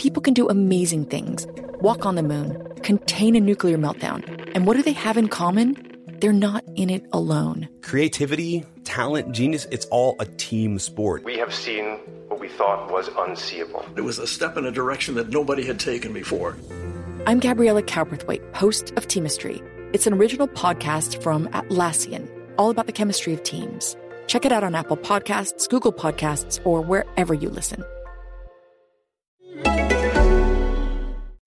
People can do amazing things walk on the moon, contain a nuclear meltdown. And what do they have in common? They're not in it alone. Creativity, talent, genius, it's all a team sport. We have seen what we thought was unseeable. It was a step in a direction that nobody had taken before. I'm Gabriella Cowperthwaite, host of Teamistry. It's an original podcast from Atlassian, all about the chemistry of teams. Check it out on Apple Podcasts, Google Podcasts, or wherever you listen.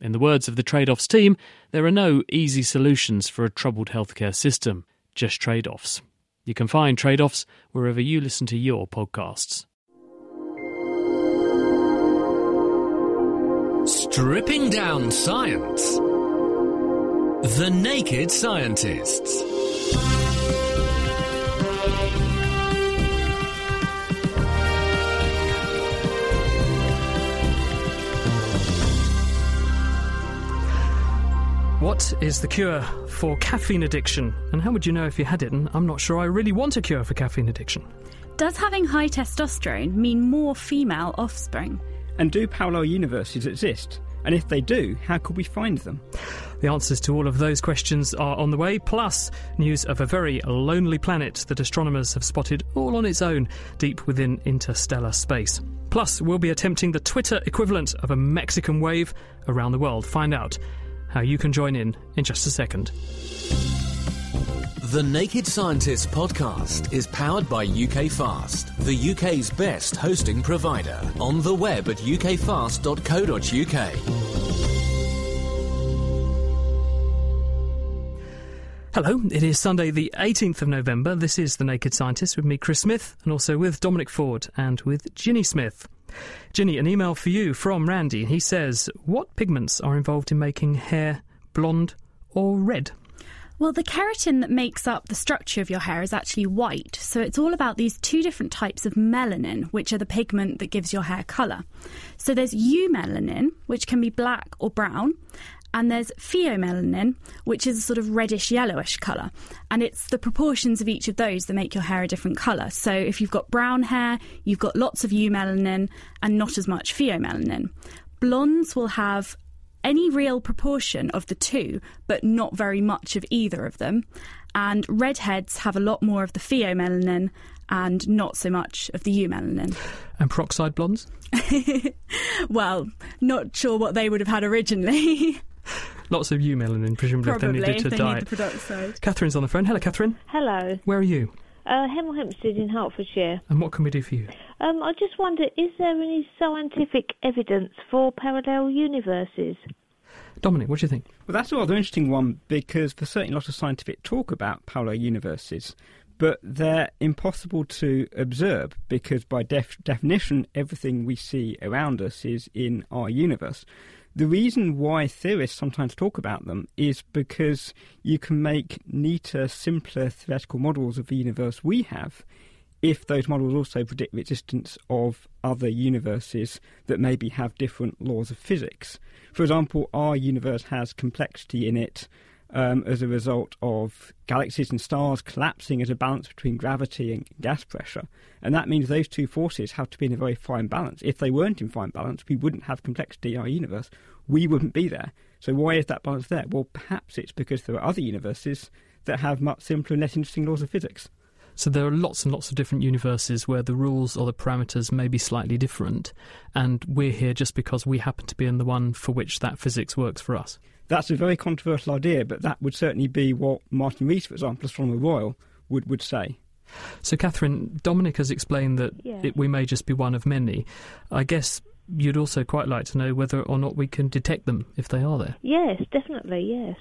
In the words of the trade offs team, there are no easy solutions for a troubled healthcare system, just trade offs. You can find trade offs wherever you listen to your podcasts. Stripping down science. The Naked Scientists. What is the cure for caffeine addiction? And how would you know if you had it? And I'm not sure I really want a cure for caffeine addiction. Does having high testosterone mean more female offspring? And do parallel universes exist? And if they do, how could we find them? The answers to all of those questions are on the way, plus news of a very lonely planet that astronomers have spotted all on its own deep within interstellar space. Plus, we'll be attempting the Twitter equivalent of a Mexican wave around the world. Find out how you can join in in just a second. The Naked Scientists podcast is powered by UK Fast, the UK's best hosting provider. On the web at ukfast.co.uk. Hello, it is Sunday, the 18th of November. This is The Naked Scientist with me, Chris Smith, and also with Dominic Ford and with Ginny Smith. Ginny, an email for you from Randy. He says, What pigments are involved in making hair blonde or red? Well, the keratin that makes up the structure of your hair is actually white. So it's all about these two different types of melanin, which are the pigment that gives your hair colour. So there's eumelanin, which can be black or brown, and there's pheomelanin, which is a sort of reddish yellowish colour. And it's the proportions of each of those that make your hair a different colour. So if you've got brown hair, you've got lots of eumelanin and not as much pheomelanin. Blondes will have any real proportion of the two, but not very much of either of them. And redheads have a lot more of the pheomelanin and not so much of the eumelanin. And peroxide blondes? well, not sure what they would have had originally. Lots of eumelanin, presumably, Probably, if they needed to they diet. need the peroxide. Catherine's on the phone. Hello, Catherine. Hello. Where are you? Uh, Hemel Hempstead in Hertfordshire. And what can we do for you? Um, I just wonder, is there any scientific evidence for parallel universes? Dominic, what do you think? Well, that's a rather interesting one because there's certainly a lot of scientific talk about parallel universes, but they're impossible to observe because, by def- definition, everything we see around us is in our universe. The reason why theorists sometimes talk about them is because you can make neater, simpler theoretical models of the universe we have if those models also predict the existence of other universes that maybe have different laws of physics. For example, our universe has complexity in it um, as a result of galaxies and stars collapsing as a balance between gravity and gas pressure. And that means those two forces have to be in a very fine balance. If they weren't in fine balance, we wouldn't have complexity in our universe. We wouldn't be there. So why is that balance there? Well, perhaps it's because there are other universes that have much simpler and less interesting laws of physics. So there are lots and lots of different universes where the rules or the parameters may be slightly different, and we're here just because we happen to be in the one for which that physics works for us. That's a very controversial idea, but that would certainly be what Martin Rees, for example, Astronomer Royal, would, would say. So, Catherine, Dominic has explained that Yeah. it, we may just be one of many. I guess you'd also quite like to know whether or not we can detect them if they are there. Yes, definitely, yes.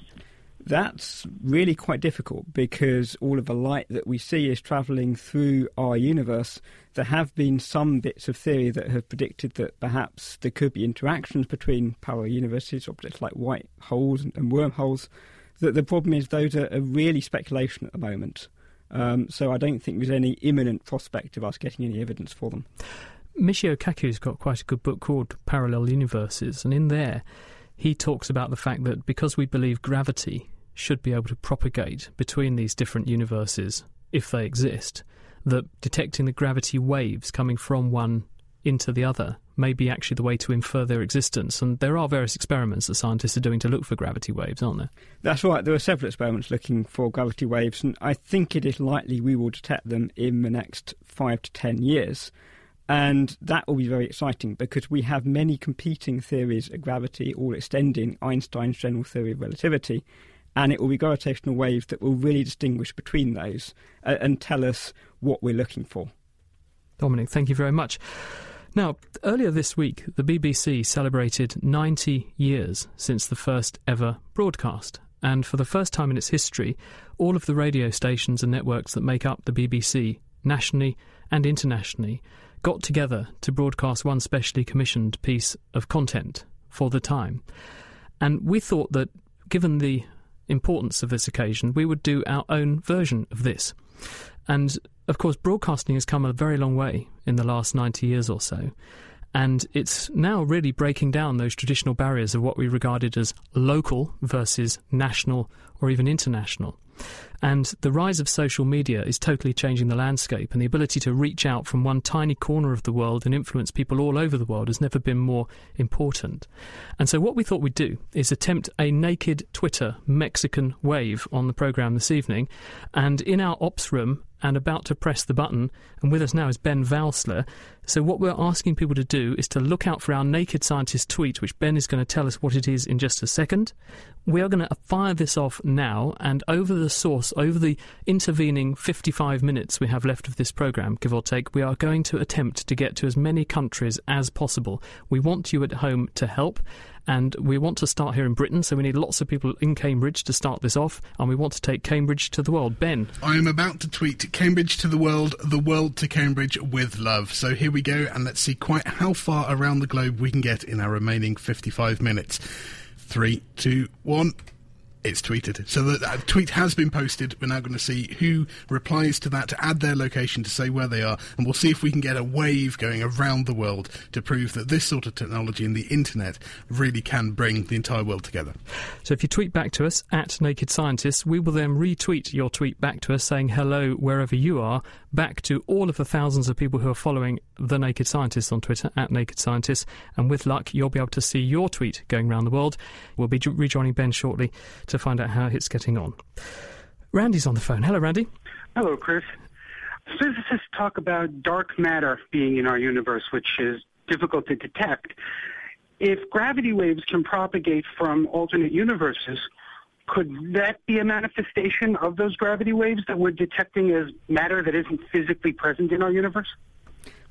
That's really quite difficult because all of the light that we see is travelling through our universe. There have been some bits of theory that have predicted that perhaps there could be interactions between parallel universes, objects like white holes and wormholes. That the problem is those are, really speculation at the moment. Um, so I don't think there's any imminent prospect of us getting any evidence for them. Michio Kaku's got quite a good book called Parallel Universes, and in there he talks about the fact that because we believe gravity should be able to propagate between these different universes, if they exist, that detecting the gravity waves coming from one into the other may be actually the way to infer their existence. And there are various experiments that scientists are doing to look for gravity waves, aren't there? That's right. There are several experiments looking for gravity waves, and I think it is likely we will detect them in the next five to ten years. And that will be very exciting because we have many competing theories of gravity, all extending Einstein's general theory of relativity and it will be gravitational waves that will really distinguish between those uh, and tell us what we're looking for. Dominic, thank you very much. Now, earlier this week, the BBC celebrated 90 years since the first ever broadcast. And for the first time in its history, all of the radio stations and networks that make up the BBC, nationally and internationally, got together to broadcast one specially commissioned piece of content for the time. And we thought that, given the importance of this occasion, we would do our own version of this. And of course, broadcasting has come a very long way in the last 90 years or so. And it's now really breaking down those traditional barriers of what we regarded as local versus national or even international. And the rise of social media is totally changing the landscape, and the ability to reach out from one tiny corner of the world and influence people all over the world has never been more important. And so, what we thought we'd do is attempt a naked Twitter Mexican wave on the programme this evening. And in our ops room, and about to press the button. And with us now is Ben Valsler. So, what we're asking people to do is to look out for our Naked Scientist tweet, which Ben is going to tell us what it is in just a second. We are going to fire this off now, and over the source, over the intervening 55 minutes we have left of this programme, give or take, we are going to attempt to get to as many countries as possible. We want you at home to help. And we want to start here in Britain, so we need lots of people in Cambridge to start this off, and we want to take Cambridge to the world. Ben. I am about to tweet Cambridge to the world, the world to Cambridge with love. So here we go, and let's see quite how far around the globe we can get in our remaining 55 minutes. Three, two, one it's tweeted. So the tweet has been posted. We're now going to see who replies to that to add their location to say where they are, and we'll see if we can get a wave going around the world to prove that this sort of technology and the internet really can bring the entire world together. So if you tweet back to us at Naked Scientists, we will then retweet your tweet back to us saying hello wherever you are, back to all of the thousands of people who are following the Naked Scientists on Twitter at Naked Scientists, and with luck, you'll be able to see your tweet going around the world. We'll be rejoining Ben shortly to find out how it's getting on. Randy's on the phone. Hello, Randy. Hello, Chris. Physicists talk about dark matter being in our universe, which is difficult to detect. If gravity waves can propagate from alternate universes, could that be a manifestation of those gravity waves that we're detecting as matter that isn't physically present in our universe?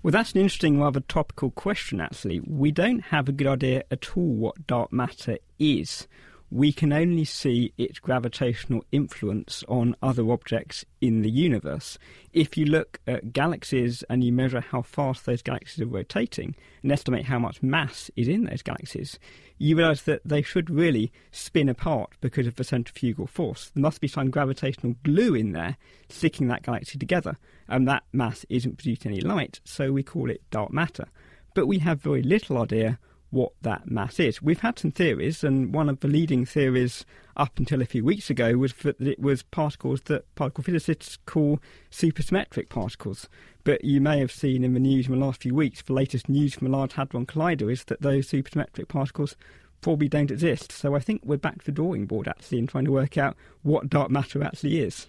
Well, that's an interesting, rather topical question, actually. We don't have a good idea at all what dark matter is we can only see its gravitational influence on other objects in the universe. If you look at galaxies and you measure how fast those galaxies are rotating and estimate how much mass is in those galaxies, you realise that they should really spin apart because of the centrifugal force. There must be some gravitational glue in there sticking that galaxy together, and that mass isn't producing any light, so we call it dark matter. But we have very little idea what that mass is. We've had some theories, and one of the leading theories up until a few weeks ago was that it was particles that particle physicists call supersymmetric particles. But you may have seen in the news in the last few weeks, the latest news from the Large Hadron Collider is that those supersymmetric particles probably don't exist. So I think we're back to the drawing board actually in trying to work out what dark matter actually is.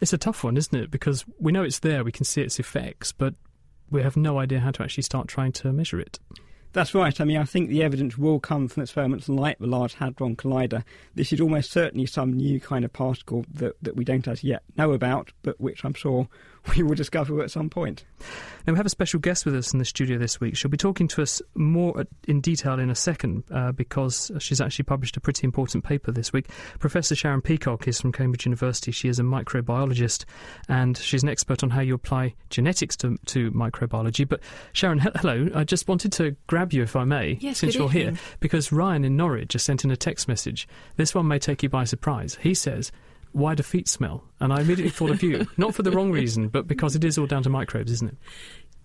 It's a tough one, isn't it? Because we know it's there, we can see its effects, but we have no idea how to actually start trying to measure it. That's right. I mean, I think the evidence will come from experiments like the Large Hadron Collider. This is almost certainly some new kind of particle that, that we don't as yet know about, but which I'm sure we will discover at some point. Now, we have a special guest with us in the studio this week. She'll be talking to us more in detail in a second uh, because she's actually published a pretty important paper this week. Professor Sharon Peacock is from Cambridge University. She is a microbiologist and she's an expert on how you apply genetics to, to microbiology. But, Sharon, he- hello. I just wanted to grab you, if I may, yes, since you're evening. here, because Ryan in Norwich just sent in a text message. This one may take you by surprise. He says, why do feet smell? And I immediately thought of you. Not for the wrong reason, but because it is all down to microbes, isn't it?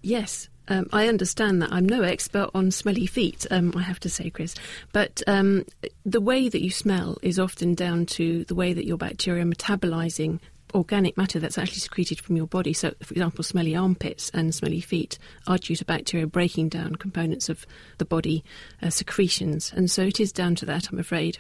Yes, um, I understand that. I'm no expert on smelly feet, um, I have to say, Chris. But um, the way that you smell is often down to the way that your bacteria are metabolizing organic matter that's actually secreted from your body. So, for example, smelly armpits and smelly feet are due to bacteria breaking down components of the body uh, secretions. And so it is down to that, I'm afraid.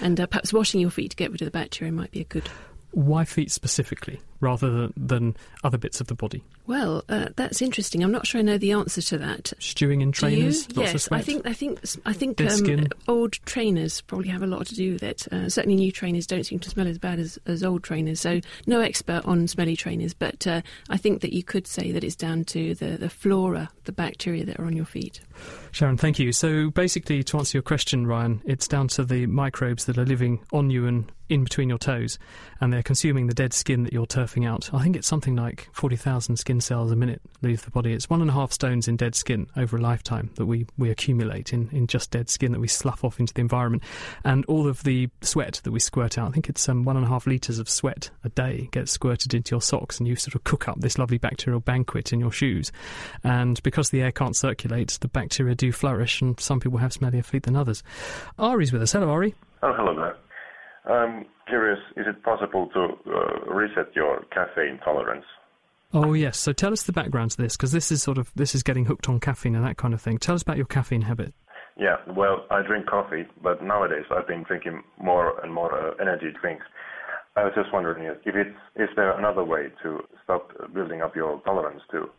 And uh, perhaps washing your feet to get rid of the bacteria might be a good Why feet specifically, rather than, than other bits of the body? Well, uh, that's interesting. I'm not sure I know the answer to that. Stewing in trainers, lots yes. I think I think I think um, old trainers probably have a lot to do with it. Uh, certainly, new trainers don't seem to smell as bad as, as old trainers. So, no expert on smelly trainers, but uh, I think that you could say that it's down to the the flora, the bacteria that are on your feet. Sharon, thank you. So basically, to answer your question, Ryan, it's down to the microbes that are living on you and in between your toes, and they're consuming the dead skin that you're turfing out. I think it's something like 40,000 skin cells a minute leave the body. It's one and a half stones in dead skin over a lifetime that we, we accumulate in, in just dead skin that we slough off into the environment. And all of the sweat that we squirt out, I think it's um, one and a half litres of sweat a day gets squirted into your socks, and you sort of cook up this lovely bacterial banquet in your shoes. And because the air can't circulate, the bacteria do flourish, and some people have smellier feet than others. Ari's with us. Hello, Ari. Oh, hello there. I'm curious, is it possible to uh, reset your caffeine tolerance? Oh yes. So tell us the background to this, because this is sort of this is getting hooked on caffeine and that kind of thing. Tell us about your caffeine habit. Yeah, well, I drink coffee, but nowadays I've been drinking more and more uh, energy drinks. I was just wondering if it's is there another way to stop building up your tolerance to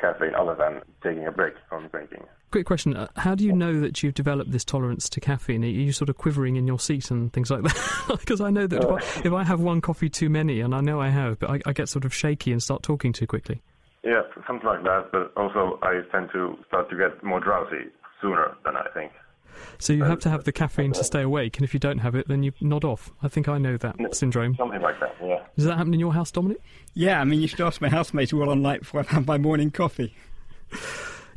caffeine other than taking a break from drinking? Quick question: uh, How do you know that you've developed this tolerance to caffeine? Are you sort of quivering in your seat and things like that? Because I know that if, I, if I have one coffee too many, and I know I have, but I, I get sort of shaky and start talking too quickly. Yeah, something like that. But also, I tend to start to get more drowsy sooner than I think. So you have to have the caffeine to stay awake, and if you don't have it, then you nod off. I think I know that syndrome. Something like that. Yeah. Does that happen in your house, Dominic? Yeah, I mean, you should ask my housemates all on night before I've my morning coffee.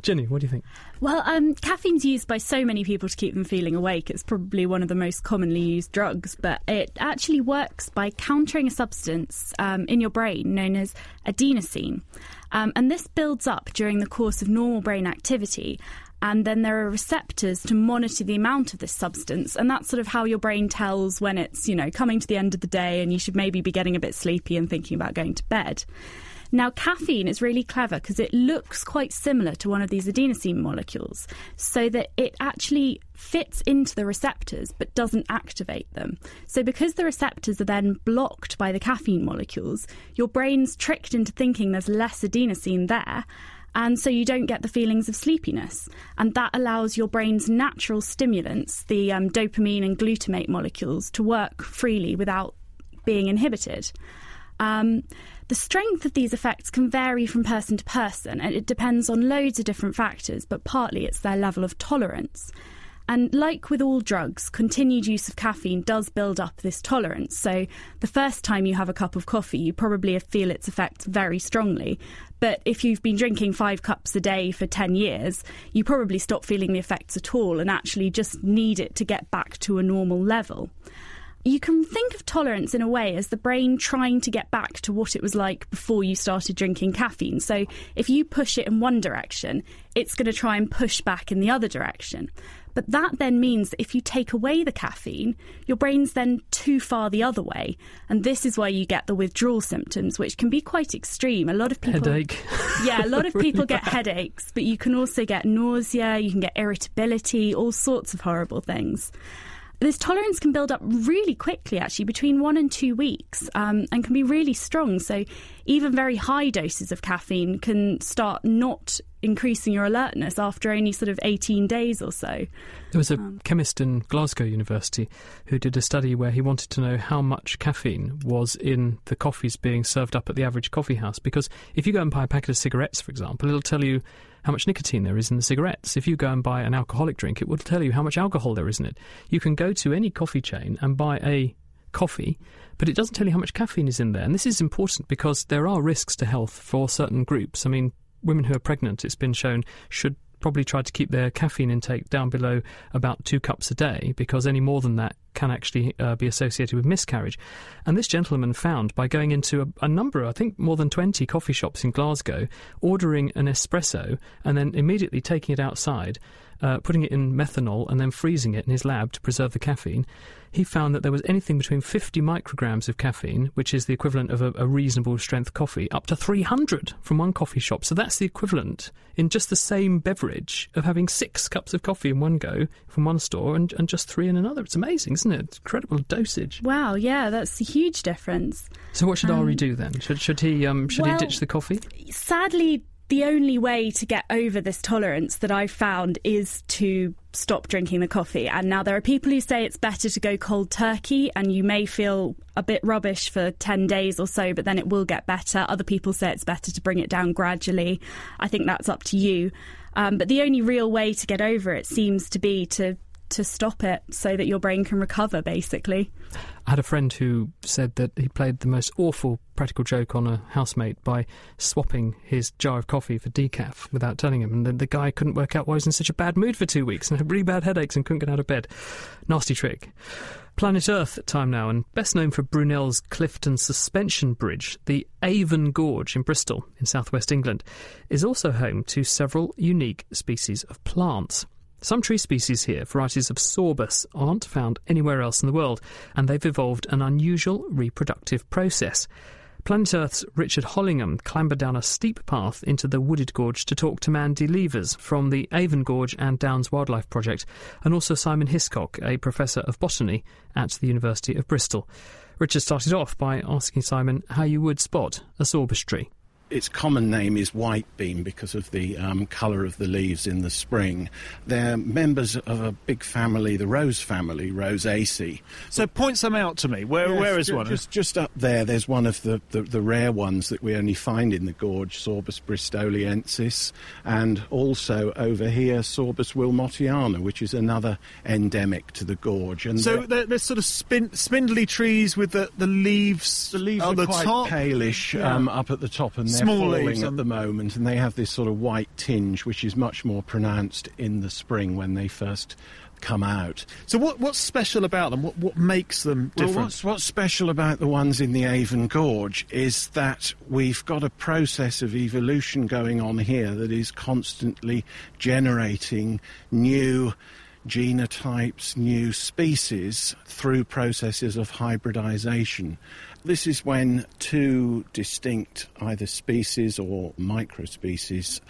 Ginny, what do you think? Well, um, caffeine's used by so many people to keep them feeling awake. It's probably one of the most commonly used drugs, but it actually works by countering a substance um, in your brain known as adenosine. Um, and this builds up during the course of normal brain activity. And then there are receptors to monitor the amount of this substance. And that's sort of how your brain tells when it's, you know, coming to the end of the day and you should maybe be getting a bit sleepy and thinking about going to bed. Now, caffeine is really clever because it looks quite similar to one of these adenosine molecules, so that it actually fits into the receptors but doesn't activate them. So, because the receptors are then blocked by the caffeine molecules, your brain's tricked into thinking there's less adenosine there. And so you don't get the feelings of sleepiness. And that allows your brain's natural stimulants, the um, dopamine and glutamate molecules, to work freely without being inhibited. Um, the strength of these effects can vary from person to person, and it depends on loads of different factors, but partly it's their level of tolerance. And like with all drugs, continued use of caffeine does build up this tolerance. So the first time you have a cup of coffee, you probably feel its effects very strongly. But if you've been drinking five cups a day for 10 years, you probably stop feeling the effects at all and actually just need it to get back to a normal level. You can think of tolerance in a way as the brain trying to get back to what it was like before you started drinking caffeine. So if you push it in one direction, it's going to try and push back in the other direction. But that then means that if you take away the caffeine, your brain's then too far the other way. And this is why you get the withdrawal symptoms, which can be quite extreme. A lot of people. Headache. Yeah, a lot of Really people get bad. headaches, but you can also get nausea, you can get irritability, all sorts of horrible things. This tolerance can build up really quickly, actually, between one and two weeks, um, and can be really strong. So, even very high doses of caffeine can start not increasing your alertness after only sort of 18 days or so. There was a um, chemist in Glasgow University who did a study where he wanted to know how much caffeine was in the coffees being served up at the average coffee house. Because if you go and buy a packet of cigarettes, for example, it'll tell you how much nicotine there is in the cigarettes. If you go and buy an alcoholic drink, it will tell you how much alcohol there is in it. You can go to any coffee chain and buy a coffee, but it doesn't tell you how much caffeine is in there. And this is important because there are risks to health for certain groups. I mean, women who are pregnant, it's been shown, should probably try to keep their caffeine intake down below about two cups a day because any more than that can actually uh, be associated with miscarriage. And this gentleman found by going into a, a, number, I think more than 20 coffee shops in Glasgow, ordering an espresso and then immediately taking it outside, uh, putting it in methanol and then freezing it in his lab to preserve the caffeine he found that there was anything between 50 micrograms of caffeine, which is the equivalent of a, a, reasonable strength coffee, up to 300 from one coffee shop. So that's the equivalent in just the same beverage of having six cups of coffee in one go from one store and, and just three in another. It's amazing, isn't it? It's incredible dosage. Wow, yeah, that's a huge difference. So what should um, Ari do then? Should should he um, should well, he ditch the coffee? Sadly, the only way to get over this tolerance that I've found is to stop drinking the coffee. And now there are people who say it's better to go cold turkey, and you may feel a bit rubbish for 10 days or so, but then it will get better. Other people say it's better to bring it down gradually. I think that's up to you. Um, but the only real way to get over it seems to be to to stop it so that your brain can recover, basically. I had a friend who said that he played the most awful practical joke on a housemate by swapping his jar of coffee for decaf without telling him, and the, the guy couldn't work out why he was in such a bad mood for two weeks and had really bad headaches and couldn't get out of bed. Nasty trick. Planet Earth time now, and best known for Brunel's Clifton Suspension Bridge, the Avon Gorge in Bristol, in southwest England, is also home to several unique species of plants. Some tree species here, varieties of sorbus, aren't found anywhere else in the world, and they've evolved an unusual reproductive process. Planet Earth's Richard Hollingham clambered down a steep path into the wooded gorge to talk to Mandy Leivers from the Avon Gorge and Downs Wildlife Project, and also Simon Hiscock, a professor of botany at the University of Bristol. Richard started off by asking Simon how you would spot a sorbus tree its common name is white beam because of the um, colour of the leaves in the spring. They're members of a big family, the rose family, Rosaceae. So point some out to me. Where, yes, where is ju- one? Just, just up there, there's one of the, the, the, rare ones that we only find in the gorge, Sorbus bristoliensis, and also over here, Sorbus wilmottiana, which is another endemic to the gorge. And so they're, they're sort of spin, spindly trees with the, the leaves, the leaves on are the quite top. palish yeah. um, up at the top, and Small leaves at the moment, and they have this sort of white tinge, which is much more pronounced in the spring when they first come out. So, what, what's special about them? What, what makes them different? Well, what's, what's special about the ones in the Avon Gorge is that we've got a process of evolution going on here that is constantly generating new genotypes, new species through processes of hybridization. This is when two distinct either species or microspecies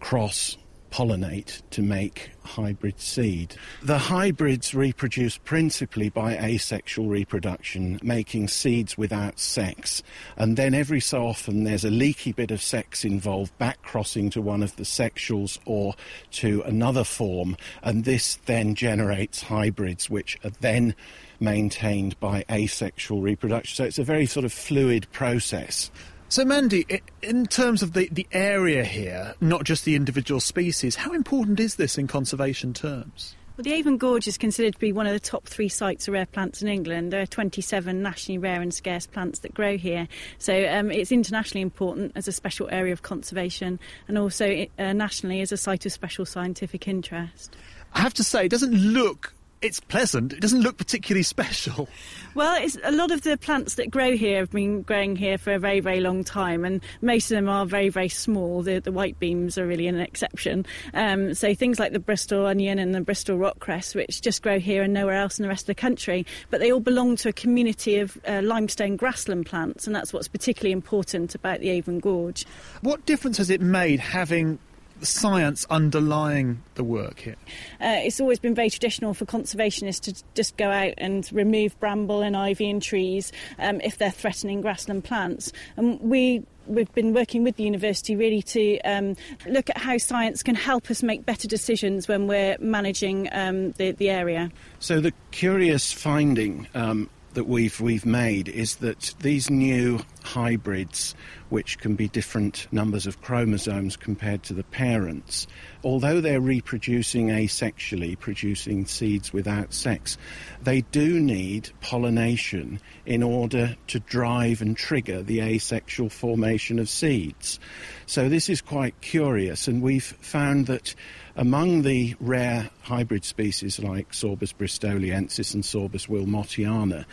cross pollinate to make hybrid seed. The hybrids reproduce principally by asexual reproduction, making seeds without sex. And then every so often there's a leaky bit of sex involved, back crossing to one of the sexuals or to another form. And this then generates hybrids, which are then maintained by asexual reproduction. So it's a very sort of fluid process. So, Mandy, in terms of the, the area here, not just the individual species, how important is this in conservation terms? Well, the Avon Gorge is considered to be one of the top three sites of rare plants in England. There are 27 nationally rare and scarce plants that grow here. So um, it's internationally important as a special area of conservation and also uh, nationally as a site of special scientific interest. I have to say, it doesn't look it's pleasant. It doesn't look particularly special. Well, it's a lot of the plants that grow here have been growing here for a very, very long time, and most of them are very, very small. The, the white beams are really an exception. Um, so things like the Bristol onion and the Bristol rockcress, which just grow here and nowhere else in the rest of the country, but they all belong to a community of uh, limestone grassland plants, and that's what's particularly important about the Avon Gorge. What difference has it made having science underlying the work here? Uh, it's always been very traditional for conservationists to just go out and remove bramble and ivy and trees um, if they're threatening grassland plants. And we we've been working with the university really to um, look at how science can help us make better decisions when we're managing um, the, the area. So the curious finding um, that we've we've made is that these new hybrids, which can be different numbers of chromosomes compared to the parents, although they're reproducing asexually, producing seeds without sex, they do need pollination in order to drive and trigger the asexual formation of seeds. So this is quite curious, and we've found that among the rare hybrid species like Sorbus bristoliensis and Sorbus wilmottiana,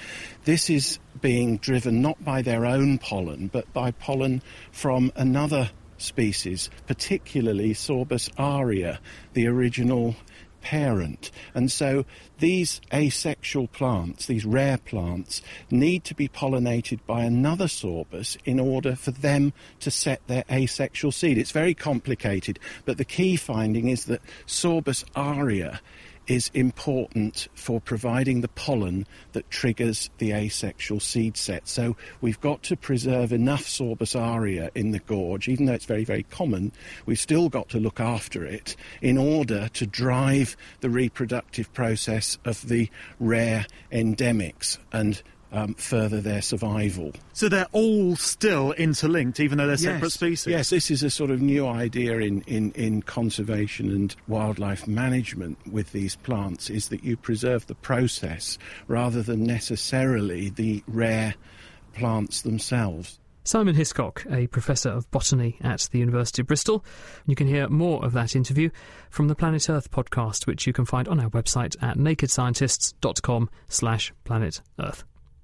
this is being driven not by their own pollen, but by pollen from another species, particularly Sorbus aria, the original parent. And so these asexual plants, these rare plants, need to be pollinated by another sorbus in order for them to set their asexual seed. It's very complicated, but the key finding is that Sorbus aria is important for providing the pollen that triggers the asexual seed set. So we've got to preserve enough Sorbus aria in the gorge, even though it's very, very common, we've still got to look after it in order to drive the reproductive process of the rare endemics. And um, further their survival. So they're all still interlinked, even though they're yes. separate species? Yes, this is a sort of new idea in, in, in conservation and wildlife management with these plants, is that you preserve the process rather than necessarily the rare plants themselves. Simon Hiscock, a professor of botany at the University of Bristol. You can hear more of that interview from the Planet Earth podcast, which you can find on our website at nakedscientists.com slash planet Earth.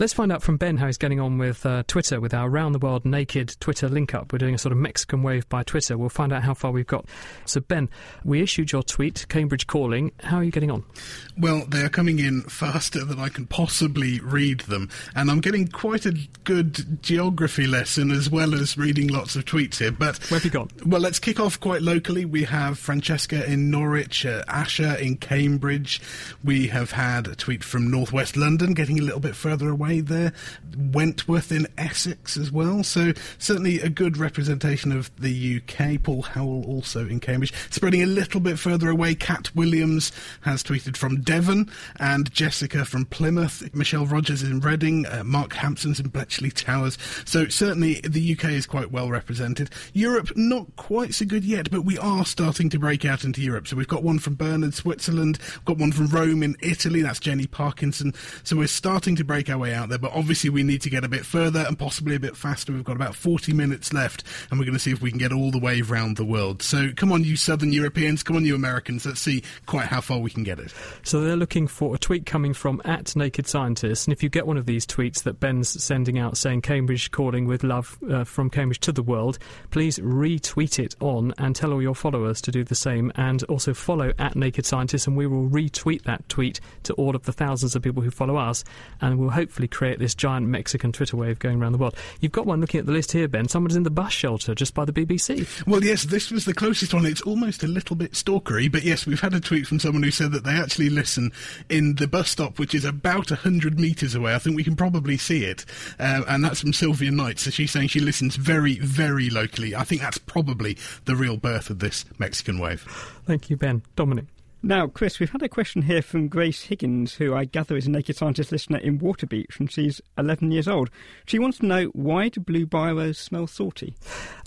Let's find out from Ben how he's getting on with uh, Twitter with our Round the World Naked Twitter link up. We're doing a sort of Mexican wave by Twitter. We'll find out how far we've got. So, Ben, we issued your tweet, Cambridge Calling. How are you getting on? Well, they are coming in faster than I can possibly read them, and I'm getting quite a good geography lesson as well as reading lots of tweets here. But where have you gone? Well, let's kick off quite locally. We have Francesca in Norwich, uh, Asher in Cambridge. We have had a tweet from Northwest London, getting a little bit further away there, Wentworth in Essex as well. So certainly a good representation of the UK. Paul Howell also in Cambridge. Spreading a little bit further away, Cat Williams has tweeted from Devon, and Jessica from Plymouth. Michelle Rogers in Reading. Uh, Mark Hampson's in Bletchley Towers. So certainly the UK is quite well represented. Europe not quite so good yet, but we are starting to break out into Europe. So we've got one from Bernard, Switzerland. We've got one from Rome in Italy. That's Jenny Parkinson. So we're starting to break our way out there, but obviously we need to get a bit further and possibly a bit faster. We've got about 40 minutes left, and we're going to see if we can get all the way around the world. So come on, you Southern Europeans, come on, you Americans, let's see quite how far we can get it. So they're looking for a tweet coming from at Naked Scientists, and if you get one of these tweets that Ben's sending out saying Cambridge calling with love uh, from Cambridge to the world, please retweet it on and tell all your followers to do the same, and also follow at Naked Scientists, and we will retweet that tweet to all of the thousands of people who follow us, and we'll hopefully create this giant Mexican Twitter wave going around the world. You've got one looking at the list here, Ben. Someone's in the bus shelter just by the BBC. Well, yes, this was the closest one. It's almost a little bit stalkery, but yes, we've had a tweet from someone who said that they actually listen in the bus stop, which is about 100 metres away. I think we can probably see it. Uh, and that's from Sylvia Knight. So she's saying she listens very, very locally. I think that's probably the real birth of this Mexican wave. Thank you, Ben. Dominic. Now, Chris, we've had a question here from Grace Higgins, who I gather is a Naked Scientist listener in Waterbeach, and she's 11 years old. She wants to know why do blue biros smell salty?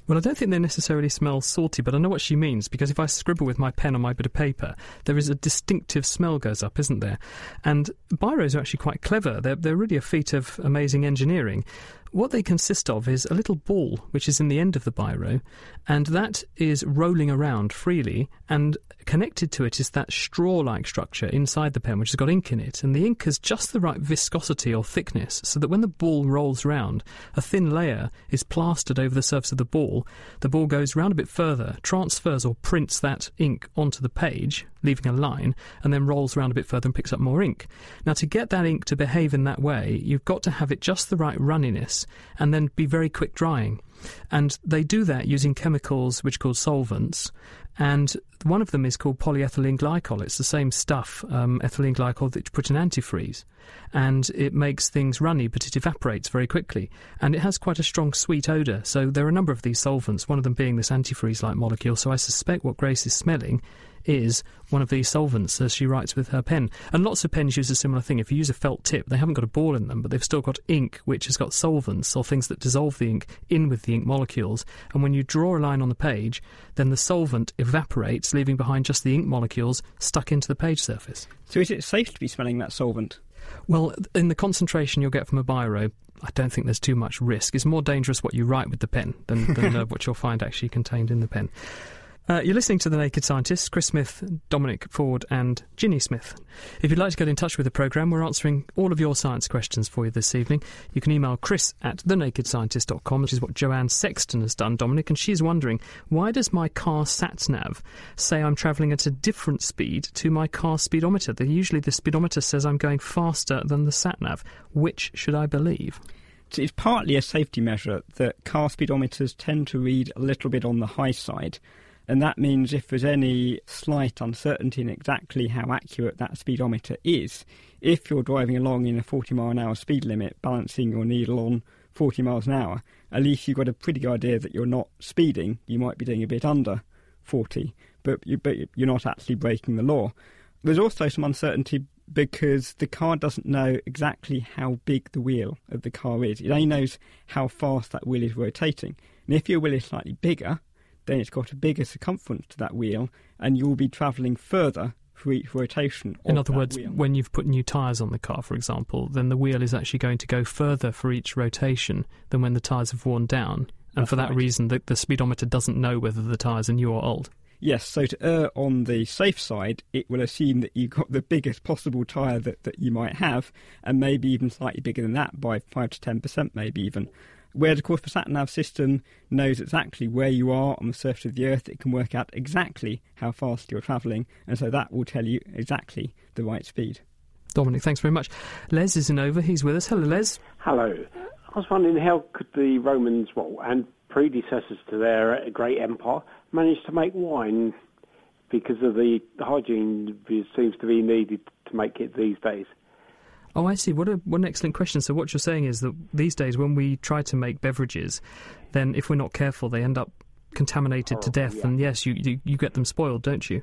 Well, I don't think they necessarily smell salty, but I know what she means because if I scribble with my pen on my bit of paper, there is a distinctive smell goes up, isn't there? And biros are actually quite clever. They're, they're really a feat of amazing engineering. What they consist of is a little ball which is in the end of the biro, and that is rolling around freely, and connected to it is that straw like structure inside the pen which has got ink in it. And the ink has just the right viscosity or thickness so that when the ball rolls round, a thin layer is plastered over the surface of the ball. The ball goes round a bit further, transfers or prints that ink onto the page, leaving a line, and then rolls around a bit further and picks up more ink. Now, to get that ink to behave in that way, you've got to have it just the right runniness and then be very quick drying. And they do that using chemicals which are called solvents. And one of them is called polyethylene glycol. It's the same stuff, um, ethylene glycol, that you put in antifreeze. And it makes things runny, but it evaporates very quickly. And it has quite a strong sweet odour. So there are a number of these solvents, one of them being this antifreeze like molecule. So I suspect what Grace is smelling is one of these solvents, as she writes with her pen. And lots of pens use a similar thing. If you use a felt tip, they haven't got a ball in them, but they've still got ink, which has got solvents or things that dissolve the ink in with the ink molecules. And when you draw a line on the page, then the solvent evaporates, leaving behind just the ink molecules stuck into the page surface. So is it safe to be smelling that solvent? Well, in the concentration you'll get from a biro, I don't think there's too much risk. It's more dangerous what you write with the pen than, than uh, what you'll find actually contained in the pen. Uh, you're listening to The Naked Scientists, Chris Smith, Dominic Ford, and Ginny Smith. If you'd like to get in touch with the programme, we're answering all of your science questions for you this evening. You can email chris at thenakedscientist.com, which is what Joanne Sexton has done, Dominic, and she's wondering why does my car sat nav say I'm travelling at a different speed to my car speedometer? The, usually the speedometer says I'm going faster than the sat nav. Which should I believe? It's partly a safety measure that car speedometers tend to read a little bit on the high side. And that means if there's any slight uncertainty in exactly how accurate that speedometer is, if you're driving along in a 40 mile an hour speed limit, balancing your needle on 40 miles an hour, at least you've got a pretty good idea that you're not speeding. You might be doing a bit under 40, but, you, but you're not actually breaking the law. There's also some uncertainty because the car doesn't know exactly how big the wheel of the car is. It only knows how fast that wheel is rotating. And if your wheel is slightly bigger, then it's got a bigger circumference to that wheel, and you'll be travelling further for each rotation. In other words, wheel. when you've put new tyres on the car, for example, then the wheel is actually going to go further for each rotation than when the tyres have worn down. And That's for that right. reason, the, the speedometer doesn't know whether the tyres are new or old. Yes, so to err on the safe side, it will assume that you've got the biggest possible tyre that, that you might have, and maybe even slightly bigger than that by 5 to 10%, maybe even. Whereas, of course, the sat nav system knows exactly where you are on the surface of the Earth. It can work out exactly how fast you're travelling, and so that will tell you exactly the right speed. Dominic, thanks very much. Les is in over. He's with us. Hello, Les. Hello. I was wondering how could the Romans, well, and predecessors to their great empire, manage to make wine because of the hygiene that seems to be needed to make it these days. Oh, I see. What, a, what an excellent question. So, what you're saying is that these days, when we try to make beverages, then if we're not careful, they end up contaminated to death. And yes, you, you, you get them spoiled, don't you?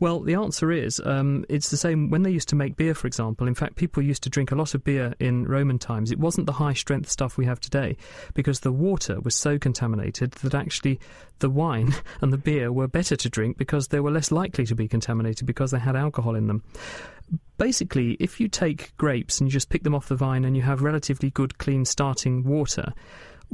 Well, the answer is um, it's the same when they used to make beer, for example. In fact, people used to drink a lot of beer in Roman times. It wasn't the high strength stuff we have today because the water was so contaminated that actually the wine and the beer were better to drink because they were less likely to be contaminated because they had alcohol in them. Basically, if you take grapes and you just pick them off the vine and you have relatively good, clean starting water,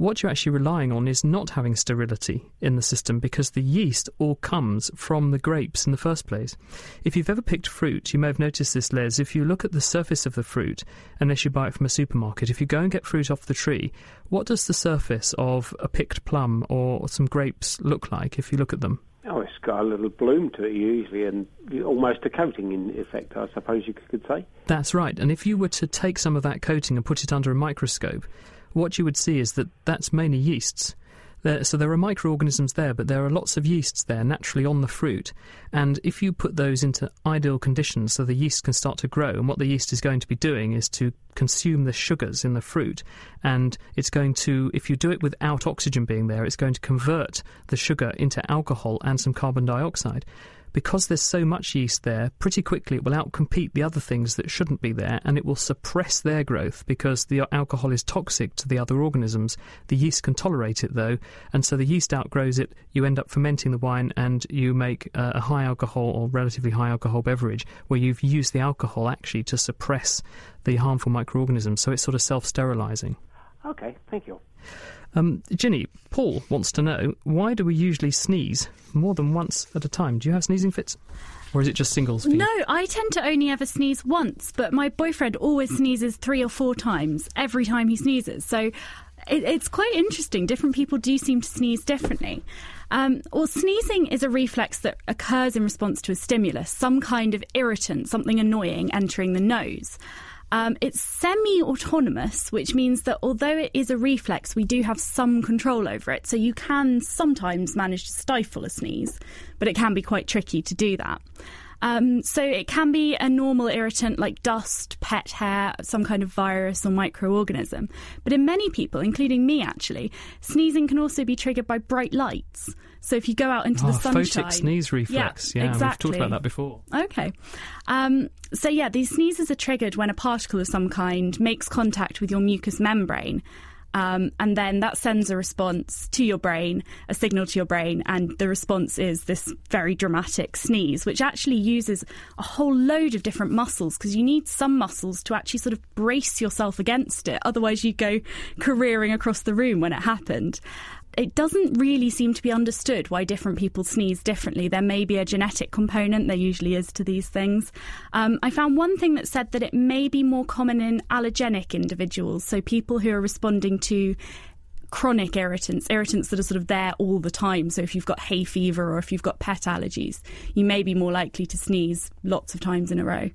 what you're actually relying on is not having sterility in the system because the yeast all comes from the grapes in the first place. If you've ever picked fruit, you may have noticed this, Les. If you look at the surface of the fruit, unless you buy it from a supermarket, if you go and get fruit off the tree, what does the surface of a picked plum or some grapes look like if you look at them? Oh, it's got a little bloom to it usually, and almost a coating in effect, I suppose you could say. That's right. And if you were to take some of that coating and put it under a microscope, what you would see is that that's mainly yeasts. There, so there are microorganisms there, but there are lots of yeasts there naturally on the fruit. And if you put those into ideal conditions so the yeast can start to grow, and what the yeast is going to be doing is to consume the sugars in the fruit. And it's going to, if you do it without oxygen being there, it's going to convert the sugar into alcohol and some carbon dioxide because there's so much yeast there, pretty quickly it will outcompete the other things that shouldn't be there and it will suppress their growth because the alcohol is toxic to the other organisms. The yeast can tolerate it though, and so the yeast outgrows it. You end up fermenting the wine and you make uh, a high alcohol or relatively high alcohol beverage where you've used the alcohol actually to suppress the harmful microorganisms. So it's sort of self sterilizing. Okay, thank you. Um, Ginny, Paul wants to know why do we usually sneeze more than once at a time? Do you have sneezing fits? Or is it just singles for you? No, I tend to only ever sneeze once, but my boyfriend always sneezes three or four times every time he sneezes. So it, it's quite interesting. Different people do seem to sneeze differently. Um, well, sneezing is a reflex that occurs in response to a stimulus, some kind of irritant, something annoying entering the nose. Um, it's semi autonomous, which means that although it is a reflex, we do have some control over it. So you can sometimes manage to stifle a sneeze, but it can be quite tricky to do that. Um, so it can be a normal irritant like dust, pet hair, some kind of virus or microorganism. But in many people, including me actually, sneezing can also be triggered by bright lights. So if you go out into oh, the sunshine, photic sneeze reflex. Yeah, yeah exactly. we've talked about that before. Okay. Um, so yeah, these sneezes are triggered when a particle of some kind makes contact with your mucous membrane. Um, and then that sends a response to your brain, a signal to your brain, and the response is this very dramatic sneeze, which actually uses a whole load of different muscles because you need some muscles to actually sort of brace yourself against it. Otherwise, you'd go careering across the room when it happened it doesn't really seem to be understood why different people sneeze differently. There may be a genetic component, there usually is to these things. Um, I found one thing that said that it may be more common in allergenic individuals, so people who are responding to chronic irritants, irritants that are sort of there all the time. So if you've got hay fever or if you've got pet allergies, you may be more likely to sneeze lots of times in a row.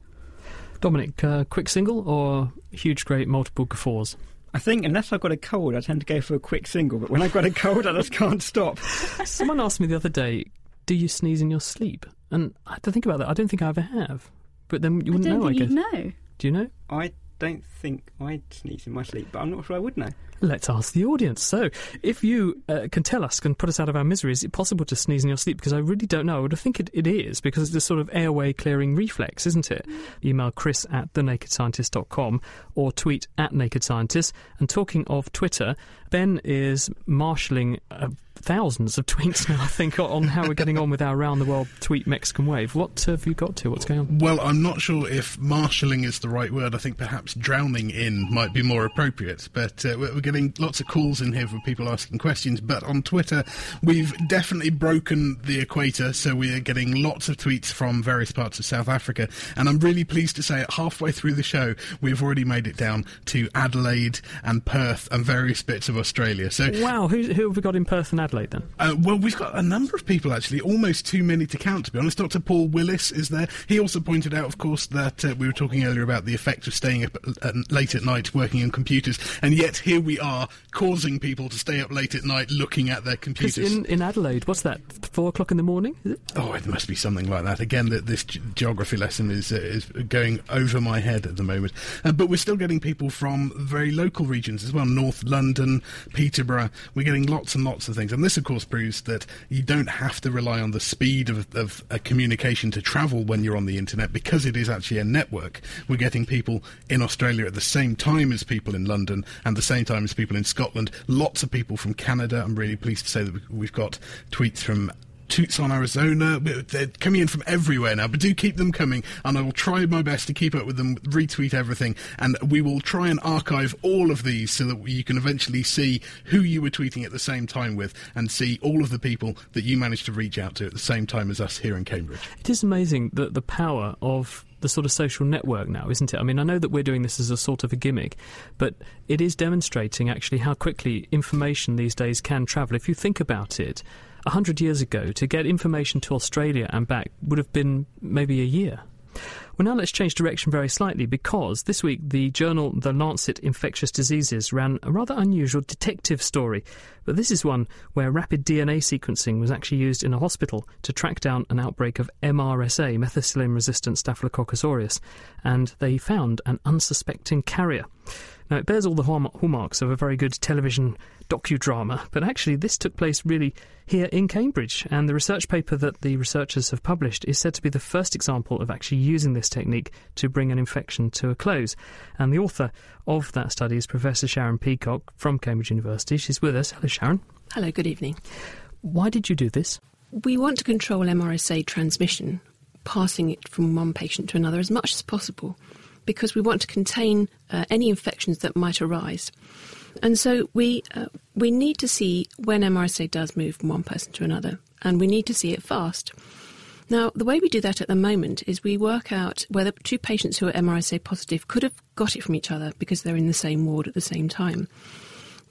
Dominic, uh, quick single or huge, great, multiple guffaws? I think unless I've got a cold, I tend to go for a quick single. But when I've got a cold, I just can't stop. Someone asked me the other day, "Do you sneeze in your sleep?" And I had to think about that. I don't think I ever have. But then you wouldn't I know. I guess. know. Do you know? I don't think I'd sneeze in my sleep, but I'm not sure I would know. Let's ask the audience. So, if you uh, can tell us, can put us out of our misery, is it possible to sneeze in your sleep? Because I really don't know. I would think it, it is, because it's a sort of airway clearing reflex, isn't it? Email chris at thenakedscientist.com or tweet at Naked Scientist. And talking of Twitter, Ben is marshalling uh, thousands of tweets now, I think, on how we're getting on with our round the world tweet Mexican wave. What have you got to? What's going on? Well, I'm not sure if marshalling is the right word. I think perhaps drowning in might be more appropriate. But uh, we're getting lots of calls in here for people asking questions. But on Twitter, we've definitely broken the equator, so we are getting lots of tweets from various parts of South Africa. And I'm really pleased to say, at halfway through the show, we've already made it down to Adelaide and Perth and various bits of Australia. So wow, who, who have we got in Perth and Adelaide then? Uh, well, we've got a number of people actually, almost too many to count. To be honest, Dr. Paul Willis is there. He also pointed out, of course, that uh, we were talking earlier about the effect of staying up late at night working on computers, and yet here we are causing people to stay up late at night looking at their computers. In, in Adelaide, what's that? Four o'clock in the morning? Oh, it must be something like that. Again, that this geography lesson is uh, is going over my head at the moment. Uh, but we're still getting people from very local regions as well, North London, Peterborough. We're getting lots and lots of things, this, of course, proves that you don't have to rely on the speed of, of a communication to travel when you're on the internet because it is actually a network. We're getting people in Australia at the same time as people in London and the same time as people in Scotland. Lots of people from Canada. I'm really pleased to say that we've got tweets from Tucson, Arizona. They're coming in from everywhere now, but do keep them coming, and I will try my best to keep up with them, retweet everything, and we will try and archive all of these so that you can eventually see who you were tweeting at the same time with and see all of the people that you managed to reach out to at the same time as us here in Cambridge. It is amazing that the power of the sort of social network now, isn't it? I mean, I know that we're doing this as a sort of a gimmick, but it is demonstrating actually how quickly information these days can travel. If you think about it, 100 years ago, to get information to Australia and back would have been maybe a year. Well, now let's change direction very slightly because this week the journal The Lancet Infectious Diseases ran a rather unusual detective story. But this is one where rapid DNA sequencing was actually used in a hospital to track down an outbreak of MRSA, methicillin resistant Staphylococcus aureus, and they found an unsuspecting carrier. Now, it bears all the hallmarks of a very good television docudrama, but actually, this took place really here in Cambridge. And the research paper that the researchers have published is said to be the first example of actually using this technique to bring an infection to a close. And the author of that study is Professor Sharon Peacock from Cambridge University. She's with us. Hello, Sharon. Hello, good evening. Why did you do this? We want to control MRSA transmission, passing it from one patient to another as much as possible because we want to contain uh, any infections that might arise. And so we uh, we need to see when MRSA does move from one person to another, and we need to see it fast. Now, the way we do that at the moment is we work out whether two patients who are MRSA positive could have got it from each other because they're in the same ward at the same time.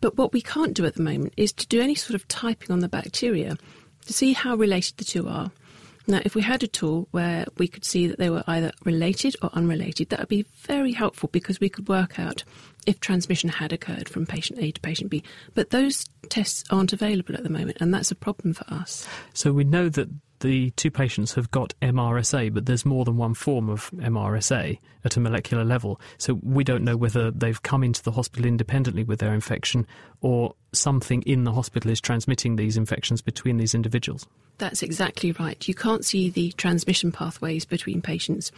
But what we can't do at the moment is to do any sort of typing on the bacteria to see how related the two are. Now, if we had a tool where we could see that they were either related or unrelated, that would be very helpful because we could work out if transmission had occurred from patient A to patient B. But those tests aren't available at the moment, and that's a problem for us. So we know that the two patients have got MRSA, but there's more than one form of MRSA at a molecular level. So we don't know whether they've come into the hospital independently with their infection or something in the hospital is transmitting these infections between these individuals. That's exactly right. You can't see the transmission pathways between patients.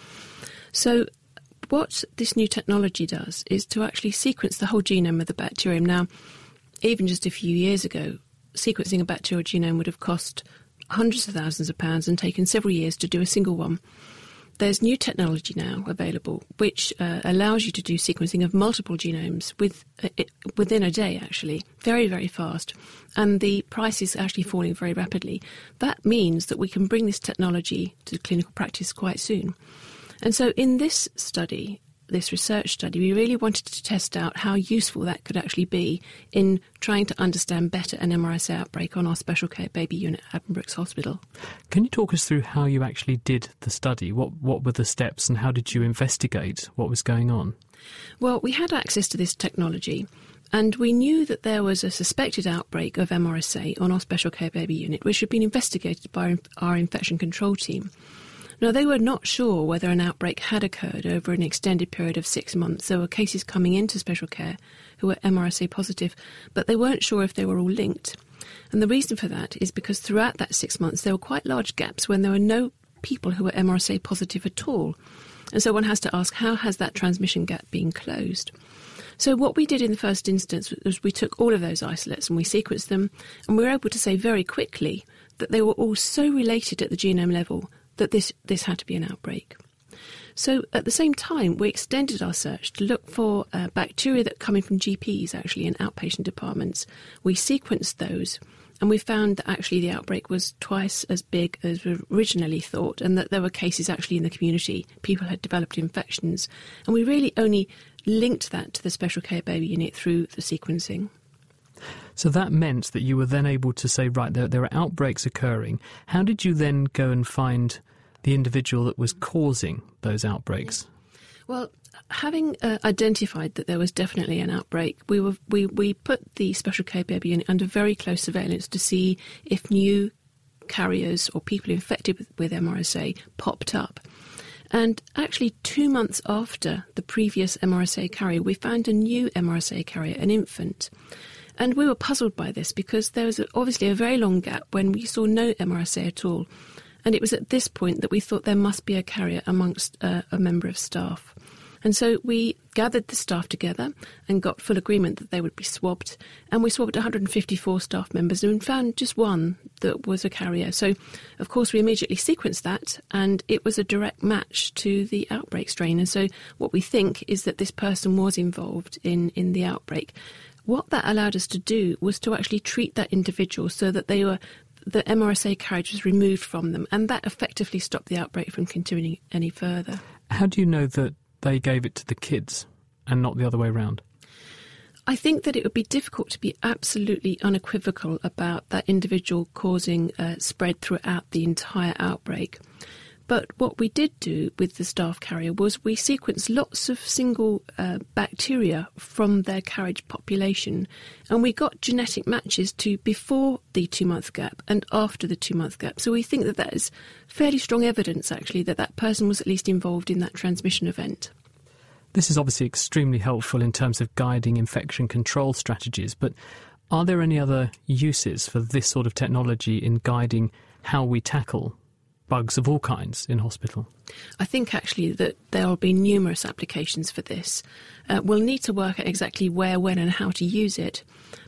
So what this new technology does is to actually sequence the whole genome of the bacterium. Now, even just a few years ago, sequencing a bacterial genome would have cost hundreds of thousands of pounds and taken several years to do a single one. There's new technology now available which uh, allows you to do sequencing of multiple genomes with, uh, it, within a day, actually, very, very fast. And the price is actually falling very rapidly. That means that we can bring this technology to clinical practice quite soon. And so, in this study, this research study, we really wanted to test out how useful that could actually be in trying to understand better an MRSA outbreak on our special care baby unit at Addenbrooke's Hospital. Can you talk us through how you actually did the study? What what were the steps and how did you investigate what was going on? Well, we had access to this technology. And we knew that there was a suspected outbreak of MRSA on our special care baby unit, which had been investigated by our infection control team. Now, they were not sure whether an outbreak had occurred over an extended period of six months. There were cases coming into special care who were MRSA positive, but they weren't sure if they were all linked. And the reason for that is because throughout that six months, there were quite large gaps when there were no people who were MRSA positive at all. And so one has to ask, how has that transmission gap been closed? So what we did in the first instance was we took all of those isolates and we sequenced them, and we were able to say very quickly that they were all so related at the genome level that this, this had to be an outbreak. So at the same time, we extended our search to look for uh, bacteria that come in from GPs, actually in outpatient departments. We sequenced those, and we found that actually the outbreak was twice as big as we originally thought, and that there were cases actually in the community. People had developed infections, and we really only linked that to the special care baby unit through the sequencing. So that meant that you were then able to say, right, there, there are outbreaks occurring. How did you then go and find the individual that was causing those outbreaks? Well, having uh, identified that there was definitely an outbreak, we were we, we put the special baby unit under very close surveillance to see if new carriers or people infected with, with MRSA popped up. And actually, two months after the previous MRSA carrier, we found a new MRSA carrier, an infant. And we were puzzled by this because there was obviously a very long gap when we saw no MRSA at all. And it was at this point that we thought there must be a carrier amongst uh, a member of staff. And so we gathered the staff together and got full agreement that they would be swabbed. And we swabbed 154 staff members and found just one that was a carrier. So, of course, we immediately sequenced that and it was a direct match to the outbreak strain. And so, what we think is that this person was involved in, in the outbreak. What that allowed us to do was to actually treat that individual so that they were the MRSA carriage was removed from them, and that effectively stopped the outbreak from continuing any further. How do you know that they gave it to the kids and not the other way around? I think that it would be difficult to be absolutely unequivocal about that individual causing uh, spread throughout the entire outbreak. But what we did do with the staff carrier was we sequenced lots of single uh, bacteria from their carriage population, and we got genetic matches to before the two month gap and after the two month gap. So we think that that is fairly strong evidence, actually, that that person was at least involved in that transmission event. This is obviously extremely helpful in terms of guiding infection control strategies, but are there any other uses for this sort of technology in guiding how we tackle bugs of all kinds in hospital? I think actually that there will be numerous applications for this. Uh, we'll need to work out exactly where, when, and how to use it.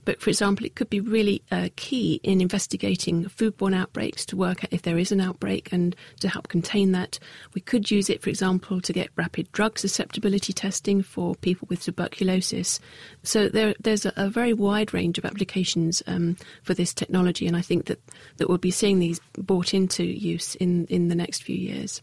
But for example, it could be really uh, key in investigating foodborne outbreaks to work out if there is an outbreak and to help contain that. We could use it, for example, to get rapid drug susceptibility testing for people with tuberculosis. So there, there's a, a, very wide range of applications um, for this technology, and I think that, that we'll be seeing these brought into use in, in the next few years.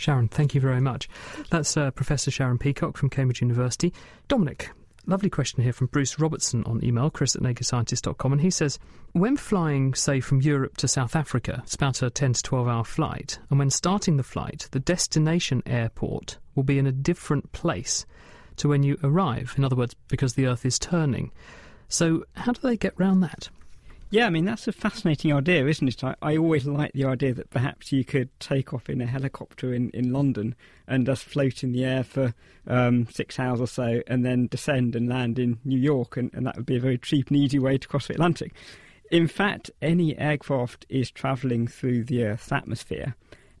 Sharon, thank you very much. That's uh, Professor Sharon Peacock from Cambridge University. Dominic, Lovely question here from Bruce Robertson on email, chris at nakedscientist.com, and he says, When flying, say, from Europe to South Africa, it's about a 10 to 12 hour flight, and when starting the flight, the destination airport will be in a different place to when you arrive. In other words, because the Earth is turning. So, how do they get round that? Yeah, I mean, that's a fascinating idea, isn't it? I, I always like the idea that perhaps you could take off in a helicopter in, in London and just float in the air for um, six hours or so and then descend and land in New York, and, and that would be a very cheap and easy way to cross the Atlantic. In fact, any aircraft is travelling through the Earth's atmosphere,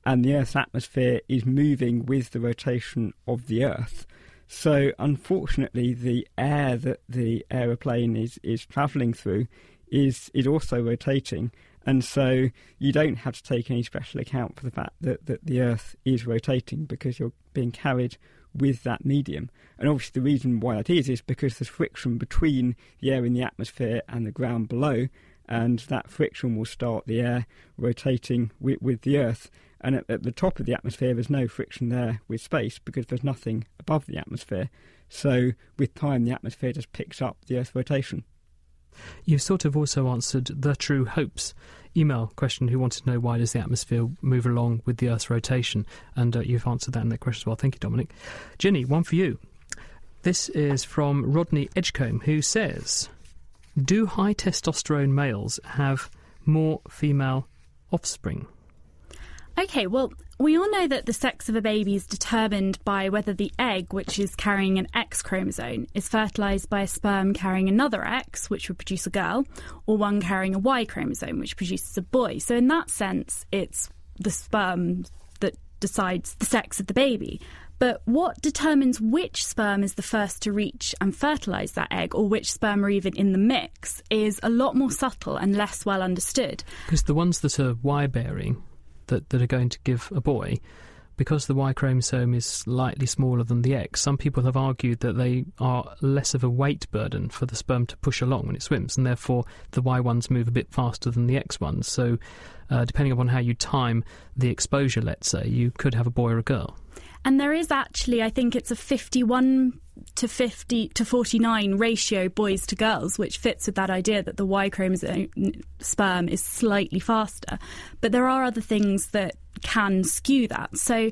and the Earth's atmosphere is moving with the rotation of the Earth. So, unfortunately, the air that the aeroplane is, is travelling through is is also rotating, and so you don't have to take any special account for the fact that, that the Earth is rotating because you're being carried with that medium. And obviously, the reason why that is is because there's friction between the air in the atmosphere and the ground below, and that friction will start the air rotating with, with the Earth. And at, at the top of the atmosphere, there's no friction there with space because there's nothing above the atmosphere. So, with time, the atmosphere just picks up the Earth's rotation. You've sort of also answered the true hopes email question who wanted to know why does the atmosphere move along with the Earth's rotation, and uh, you've answered that in that question as well. Thank you, Dominic. Ginny, one for you. This is from Rodney Edgecombe, who says, "Do high testosterone males have more female offspring?" Okay, well, we all know that the sex of a baby is determined by whether the egg, which is carrying an X chromosome, is fertilised by a sperm carrying another X, which would produce a girl, or one carrying a Y chromosome, which produces a boy. So, in that sense, it's the sperm that decides the sex of the baby. But what determines which sperm is the first to reach and fertilise that egg, or which sperm are even in the mix, is a lot more subtle and less well understood. Because the ones that are Y bearing that, that are going to give a boy, because the Y chromosome is slightly smaller than the X, some people have argued that they are less of a weight burden for the sperm to push along when it swims, and therefore the Y ones move a bit faster than the X ones. So, uh, depending upon how you time the exposure, let's say, you could have a boy or a girl. And there is actually, I think it's a 51 to 50 to 49 ratio boys to girls, which fits with that idea that the Y chromosome sperm is slightly faster. But there are other things that can skew that. So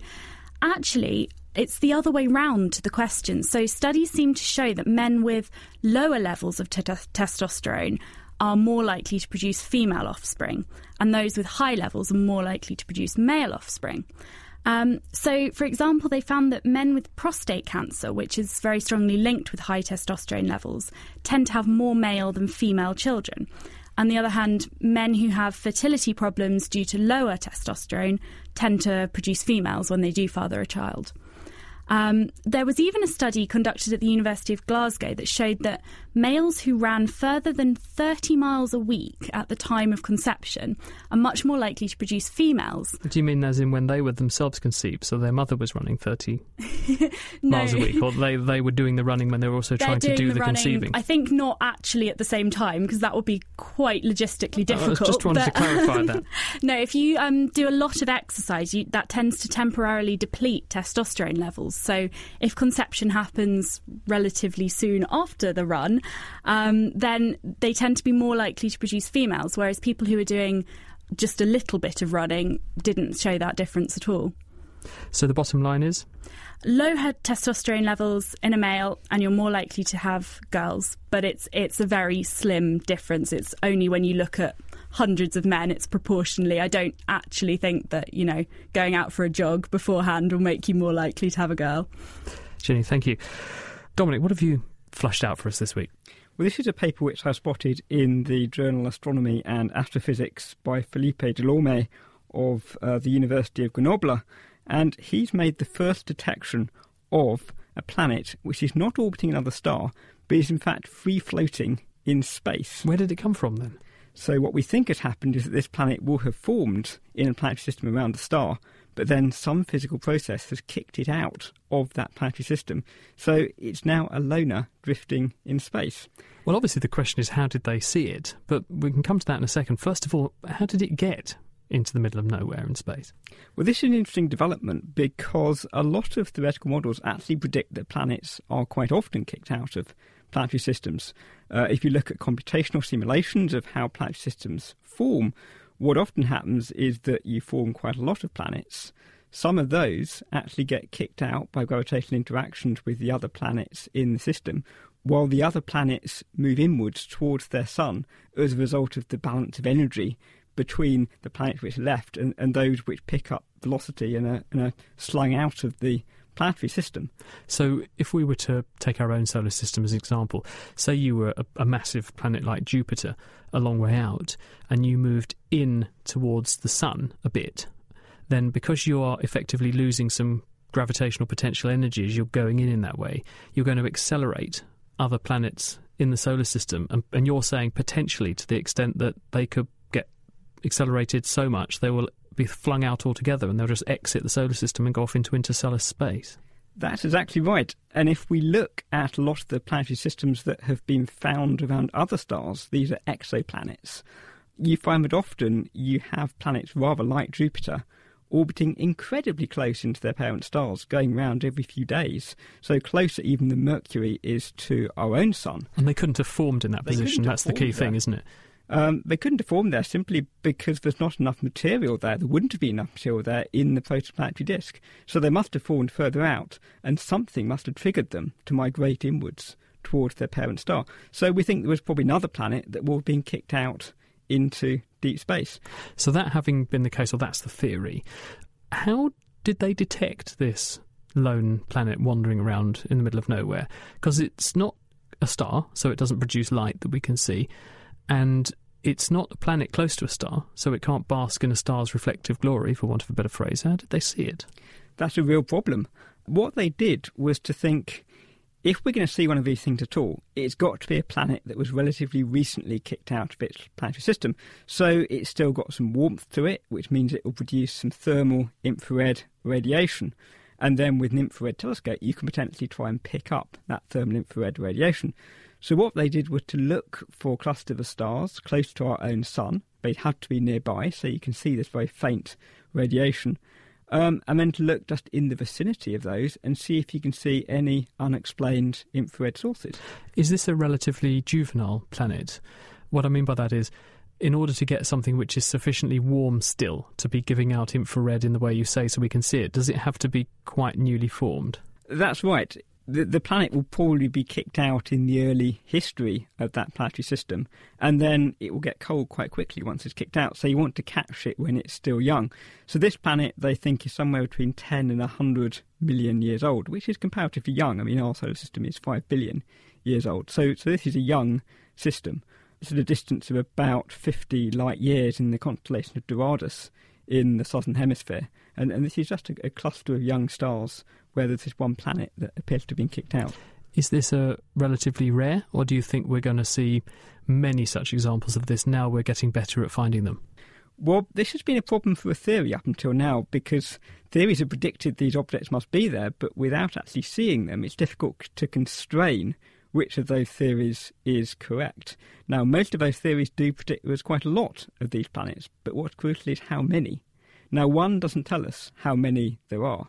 actually, it's the other way round to the question. So studies seem to show that men with lower levels of t- testosterone are more likely to produce female offspring, and those with high levels are more likely to produce male offspring. Um, so, for example, they found that men with prostate cancer, which is very strongly linked with high testosterone levels, tend to have more male than female children. On the other hand, men who have fertility problems due to lower testosterone tend to produce females when they do father a child. Um, there was even a study conducted at the University of Glasgow that showed that males who ran further than 30 miles a week at the time of conception are much more likely to produce females. Do you mean as in when they were themselves conceived, so their mother was running 30 no. miles a week, or they, they were doing the running when they were also They're trying to do the, the running, conceiving? I think not actually at the same time, because that would be quite logistically difficult. I just wanted but, to clarify that. no, if you um, do a lot of exercise, you, that tends to temporarily deplete testosterone levels. So if conception happens relatively soon after the run, um, then they tend to be more likely to produce females, whereas people who are doing just a little bit of running didn't show that difference at all. So the bottom line is? Low testosterone levels in a male, and you're more likely to have girls. But it's it's a very slim difference. It's only when you look at hundreds of men, it's proportionally. I don't actually think that, you know, going out for a jog beforehand will make you more likely to have a girl. Ginny, thank you. Dominic, what have you flushed out for us this week? Well, this is a paper which I spotted in the journal Astronomy and Astrophysics by Philippe Delorme of uh, the University of Grenoble, and he's made the first detection of a planet which is not orbiting another star, but is in fact free floating in space. Where did it come from then? So, what we think has happened is that this planet will have formed in a planetary system around a star, but then some physical process has kicked it out of that planetary system. So, it's now a loner drifting in space. Well, obviously, the question is how did they see it? But we can come to that in a second. First of all, how did it get into the middle of nowhere in space? Well, this is an interesting development because a lot of theoretical models actually predict that planets are quite often kicked out of planetary systems. Uh, if you look at computational simulations of how planetary systems form, what often happens is that you form quite a lot of planets. Some of those actually get kicked out by gravitational interactions with the other planets in the system, while the other planets move inwards towards their sun as a result of the balance of energy between the planets which are left and, and those which pick up velocity and are, and are slung out of the planetary system. So, if we were to take our own solar system as an example, say you were a, a, massive planet like Jupiter a long way out, and you moved in towards the Sun a bit, then because you are effectively losing some gravitational potential energy as you're going in in that way, you're going to accelerate other planets in the solar system. And, and you're saying potentially to the extent that they could get accelerated so much they will be flung out altogether and they'll just exit the solar system and go off into interstellar space. That's exactly right. And if we look at a lot of the planetary systems that have been found around other stars, these are exoplanets, you find that often you have planets rather like Jupiter orbiting incredibly close into their parent stars, going round every few days. So closer even than Mercury is to our own sun. And they couldn't have formed in that They position. That's the key formed thing, isn't it? Um, they couldn't have formed there simply because there's not enough material there. There wouldn't have been enough material there in the protoplanetary disk. So they must have formed further out, and something must have triggered them to migrate inwards towards their parent star. So we think there was probably another planet that have been kicked out into deep space. So, that having been the case, or that's the theory, how did they detect this lone planet wandering around in the middle of nowhere? Because it's not a star, so it doesn't produce light that we can see, and it's not a planet close to a star, so it can't bask in a star's reflective glory, for want of a better phrase. How did they see it? That's a real problem. What they did was to think if we're going to see one of these things at all, it's got to be a planet that was relatively recently kicked out of its planetary system. So it's still got some warmth to it, which means it will produce some thermal infrared radiation. And then with an infrared telescope, you can potentially try and pick up that thermal infrared radiation. So what they did was to look for clusters of stars close to our own sun. They had to be nearby, so you can see this very faint radiation. Um, and then to look just in the vicinity of those and see if you can see any unexplained infrared sources. Is this a relatively juvenile planet? What I mean by that is, in order to get something which is sufficiently warm still to be giving out infrared in the way you say so we can see it, does it have to be quite newly formed? That's right. The, the planet will probably be kicked out in the early history of that planetary system, and then it will get cold quite quickly once it's kicked out. So you want to catch it when it's still young. So this planet, they think, is somewhere between 10 and 100 million years old, which is comparatively young. I mean, our solar system is 5 billion years old. So, so this is a young system. It's at a distance of about 50 light years in the constellation of Doradus in the southern hemisphere. And, and this is just a, a cluster of young stars where there's this one planet that appears to have been kicked out. Is this a relatively rare, or do you think we're going to see many such examples of this now we're getting better at finding them? Well, this has been a problem for a theory up until now because theories have predicted these objects must be there, but without actually seeing them, it's difficult to constrain which of those theories is correct. Now, most of those theories do predict there's quite a lot of these planets, but what's crucial is how many. Now, one doesn't tell us how many there are,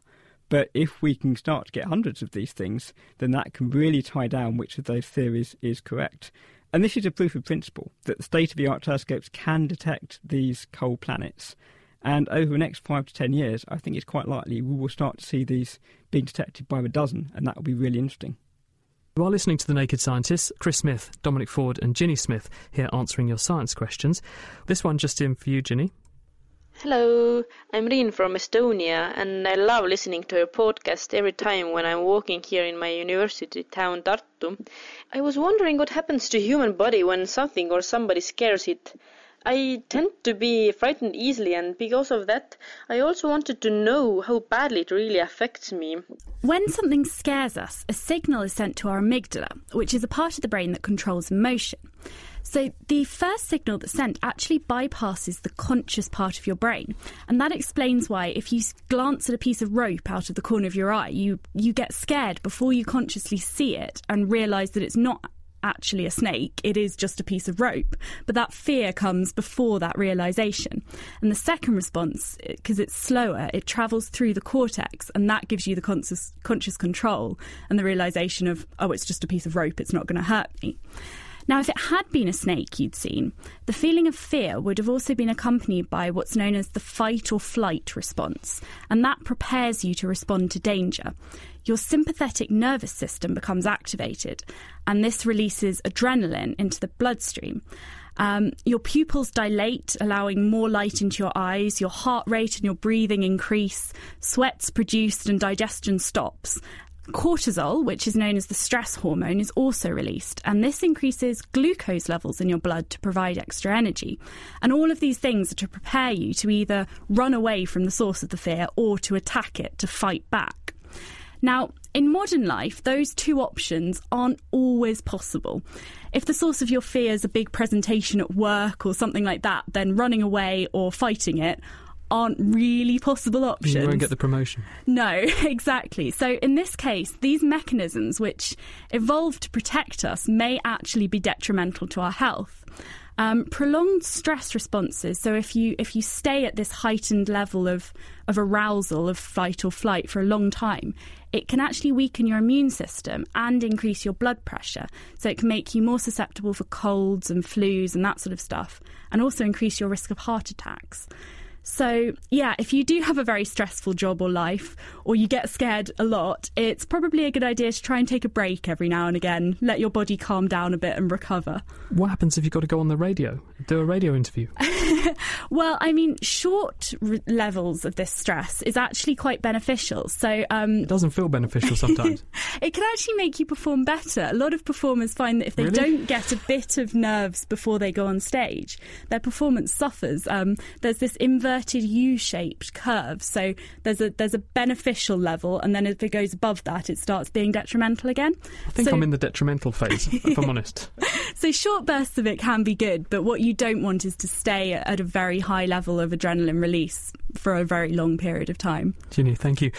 but if we can start to get hundreds of these things, then that can really tie down which of those theories is correct. And this is a proof of principle that the state of the art telescopes can detect these cold planets. And over the next five to ten years, I think it's quite likely we will start to see these being detected by the dozen, and that will be really interesting. You are listening to The Naked Scientists. Chris Smith, Dominic Ford, and Ginny Smith here answering your science questions. This one just in for you, Ginny. Hello, I'm Rin from Estonia, and I love listening to your podcast every time when I'm walking here in my university town Tartu. I was wondering what happens to human body when something or somebody scares it. I tend to be frightened easily, and because of that, I also wanted to know how badly it really affects me. When something scares us, a signal is sent to our amygdala, which is a part of the brain that controls emotion. So, the first signal that's sent actually bypasses the conscious part of your brain. And that explains why, if you glance at a piece of rope out of the corner of your eye, you, you get scared before you consciously see it and realise that it's not actually a snake, it is just a piece of rope. But that fear comes before that realization. And the second response, eh, because it's slower, it travels through the cortex, and that gives you the conscious, conscious control and the realization of, oh, it's just a piece of rope, it's not going to hurt me. Now, if it had been a snake you'd seen, the feeling of fear would have also been accompanied by what's known as the fight or flight response, and that prepares you to respond to danger. Your sympathetic nervous system becomes activated, and this releases adrenaline into the bloodstream. Um, your pupils dilate, allowing more light into your eyes. Your heart rate and your breathing increase. Sweat's produced and digestion stops. Cortisol, which is known as the stress hormone, is also released, and this increases glucose levels in your blood to provide extra energy. And all of these things are to prepare you to either run away from the source of the fear or to attack it, to fight back. Now, in modern life, those two options aren't always possible. If the source of your fear is a big presentation at work or something like that, then running away or fighting it aren't really possible options. You won't get the promotion. No, exactly. So in this case, these mechanisms which evolved to protect us may actually be detrimental to our health. Um, prolonged stress responses. So if you if you stay at this heightened level of of arousal of fight or flight for a long time, it can actually weaken your immune system and increase your blood pressure. So it can make you more susceptible for colds and flus and that sort of stuff, and also increase your risk of heart attacks. So, yeah, if you do have a very stressful job or life, or you get scared a lot, it's probably a good idea to try and take a break every now and again, let your body calm down a bit and recover. What happens if you've got to go on the radio, do a radio interview? well, I mean, short r- levels of this stress is actually quite beneficial. So, um, it doesn't feel beneficial sometimes. it can actually make you perform better. A lot of performers find that if they Really? don't get a bit of nerves before they go on stage, their performance suffers. Um, there's this inverted U-shaped curve, so there's a there's a beneficial level, and then if it goes above that, it starts being detrimental again. I think so, I'm in the detrimental phase, if I'm honest. so short bursts of it can be good, but what you don't want is to stay at a very high level of adrenaline release for a very long period of time. Ginny, thank you.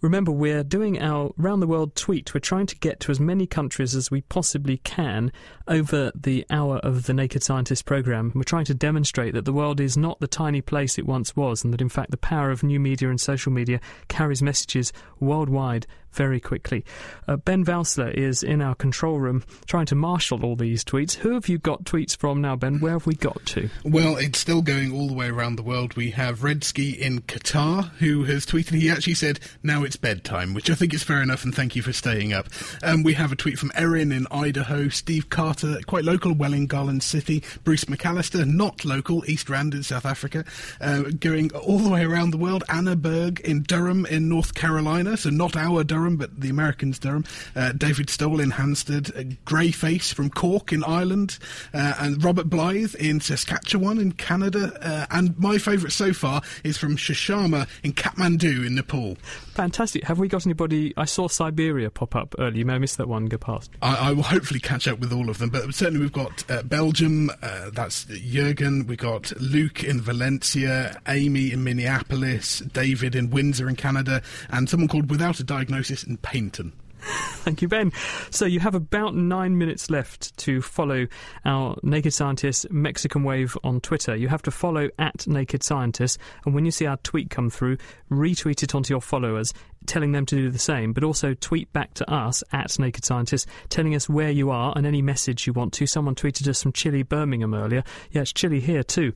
Remember, we're doing our round the world tweet. We're trying to get to as many countries as we possibly can over the hour of the Naked Scientist program. We're trying to demonstrate that the world is not the tiny place it once was, and that in fact the power of new media and social media carries messages worldwide very quickly. Uh, ben Valsler is in our control room trying to marshal all these tweets. Who have you got tweets from now, Ben? Where have we got to? Well, it's still going all the way around the world. We have In Qatar who has tweeted. He actually said, "Now it's bedtime," which I think is fair enough, and thank you for staying up. Um, we have a tweet from Erin in Idaho, Steve Carter, quite local, Welwyn Garden City, Bruce McAllister, not local, East Rand in South Africa, uh, going all the way around the world. Anna Berg in Durham in North Carolina, so not our Durham, but the Americans' Durham. Uh, David Stoll in Hansted, uh, Greyface from Cork in Ireland, uh, and Robert Blythe in Saskatchewan in Canada. Uh, and my favourite so far is from Shashama in Kathmandu in Nepal. Fantastic. Have we got anybody? I saw Siberia pop up earlier. You may have missed that one. Go past. I, I will hopefully catch up with all of them, but certainly we've got uh, Belgium, uh, that's Jurgen, we've got Luke in Valencia, Amy in Minneapolis, David in Windsor in Canada, and someone called Without a Diagnosis in Paignton. Thank you, Ben. So you have about nine minutes left to follow our Naked Scientist Mexican Wave on Twitter. You have to follow at Naked Scientist, and when you see our tweet come through, retweet it onto your followers, telling them to do the same, but also tweet back to us at Naked Scientist, telling us where you are and any message you want to. Someone tweeted us from Chile, Birmingham earlier. Yeah, it's chilly here too.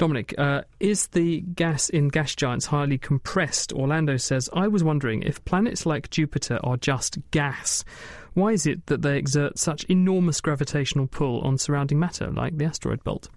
Dominic, uh, is the gas in gas giants highly compressed? Orlando says, I was wondering if planets like Jupiter are just gas. Why is it that they exert such enormous gravitational pull on surrounding matter, like the asteroid belt?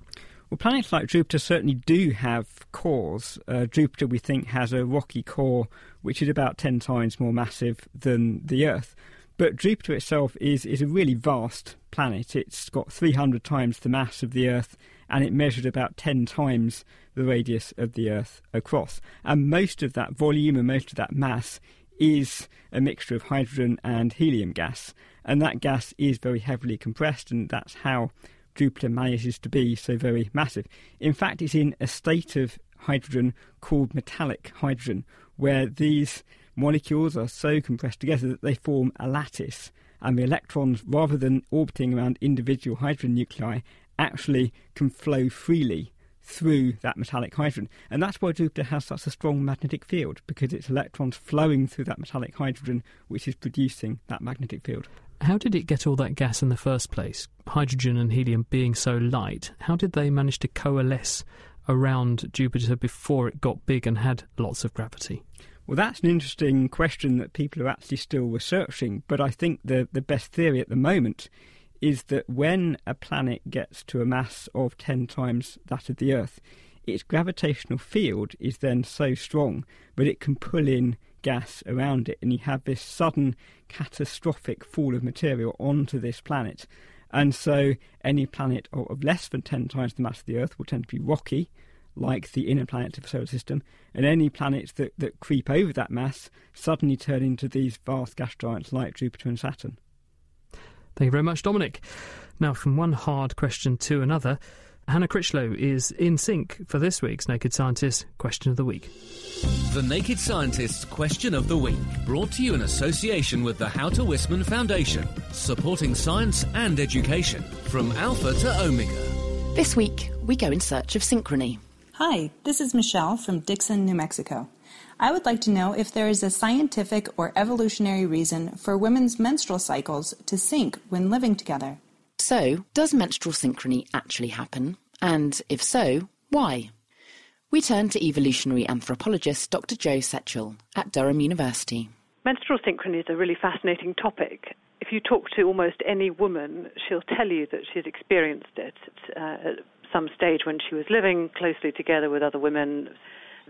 Well, planets like Jupiter certainly do have cores. Uh, Jupiter, we think, has a rocky core which is about 10 times more massive than the Earth. But Jupiter itself is, is a really vast planet. It's got 300 times the mass of the Earth and it measured about 10 times the radius of the Earth across. And most of that volume and most of that mass is a mixture of hydrogen and helium gas. And that gas is very heavily compressed, and that's how Jupiter manages to be so very massive. In fact, it's in a state of hydrogen called metallic hydrogen, where these molecules are so compressed together that they form a lattice. and the electrons, rather than orbiting around individual hydrogen nuclei, actually can flow freely through that metallic hydrogen. And that's why Jupiter has such a strong magnetic field, because it's electrons flowing through that metallic hydrogen which is producing that magnetic field. How did it get all that gas in the first place? Hydrogen and helium being so light, how did they manage to coalesce around Jupiter before it got big and had lots of gravity? Well, that's an interesting question that people are actually still researching, but I think the, the best theory at the moment is that when a planet gets to a mass of 10 times that of the Earth, its gravitational field is then so strong that it can pull in gas around it, and you have this sudden catastrophic fall of material onto this planet. And so, any planet of less than 10 times the mass of the Earth will tend to be rocky, like the inner planets of the solar system, and any planets that, that creep over that mass suddenly turn into these vast gas giants like Jupiter and Saturn. Thank you very much, Dominic. Now, from one hard question to another, Hannah Critchlow is in sync for this week's Naked Scientist Question of the Week. The Naked Scientist's Question of the Week, brought to you in association with the Houter Wisman Foundation, supporting science and education from Alpha to Omega. This week, we go in search of synchrony. Hi, this is Michelle from Dixon, New Mexico. I would like to know if there is a scientific or evolutionary reason for women's menstrual cycles to sync when living together. So, does menstrual synchrony actually happen? And if so, why? We turn to evolutionary anthropologist Dr. Jo Setchell at Durham University. Menstrual synchrony is a really fascinating topic. If you talk to almost any woman, she'll tell you that she's experienced it uh, at some stage when she was living closely together with other women.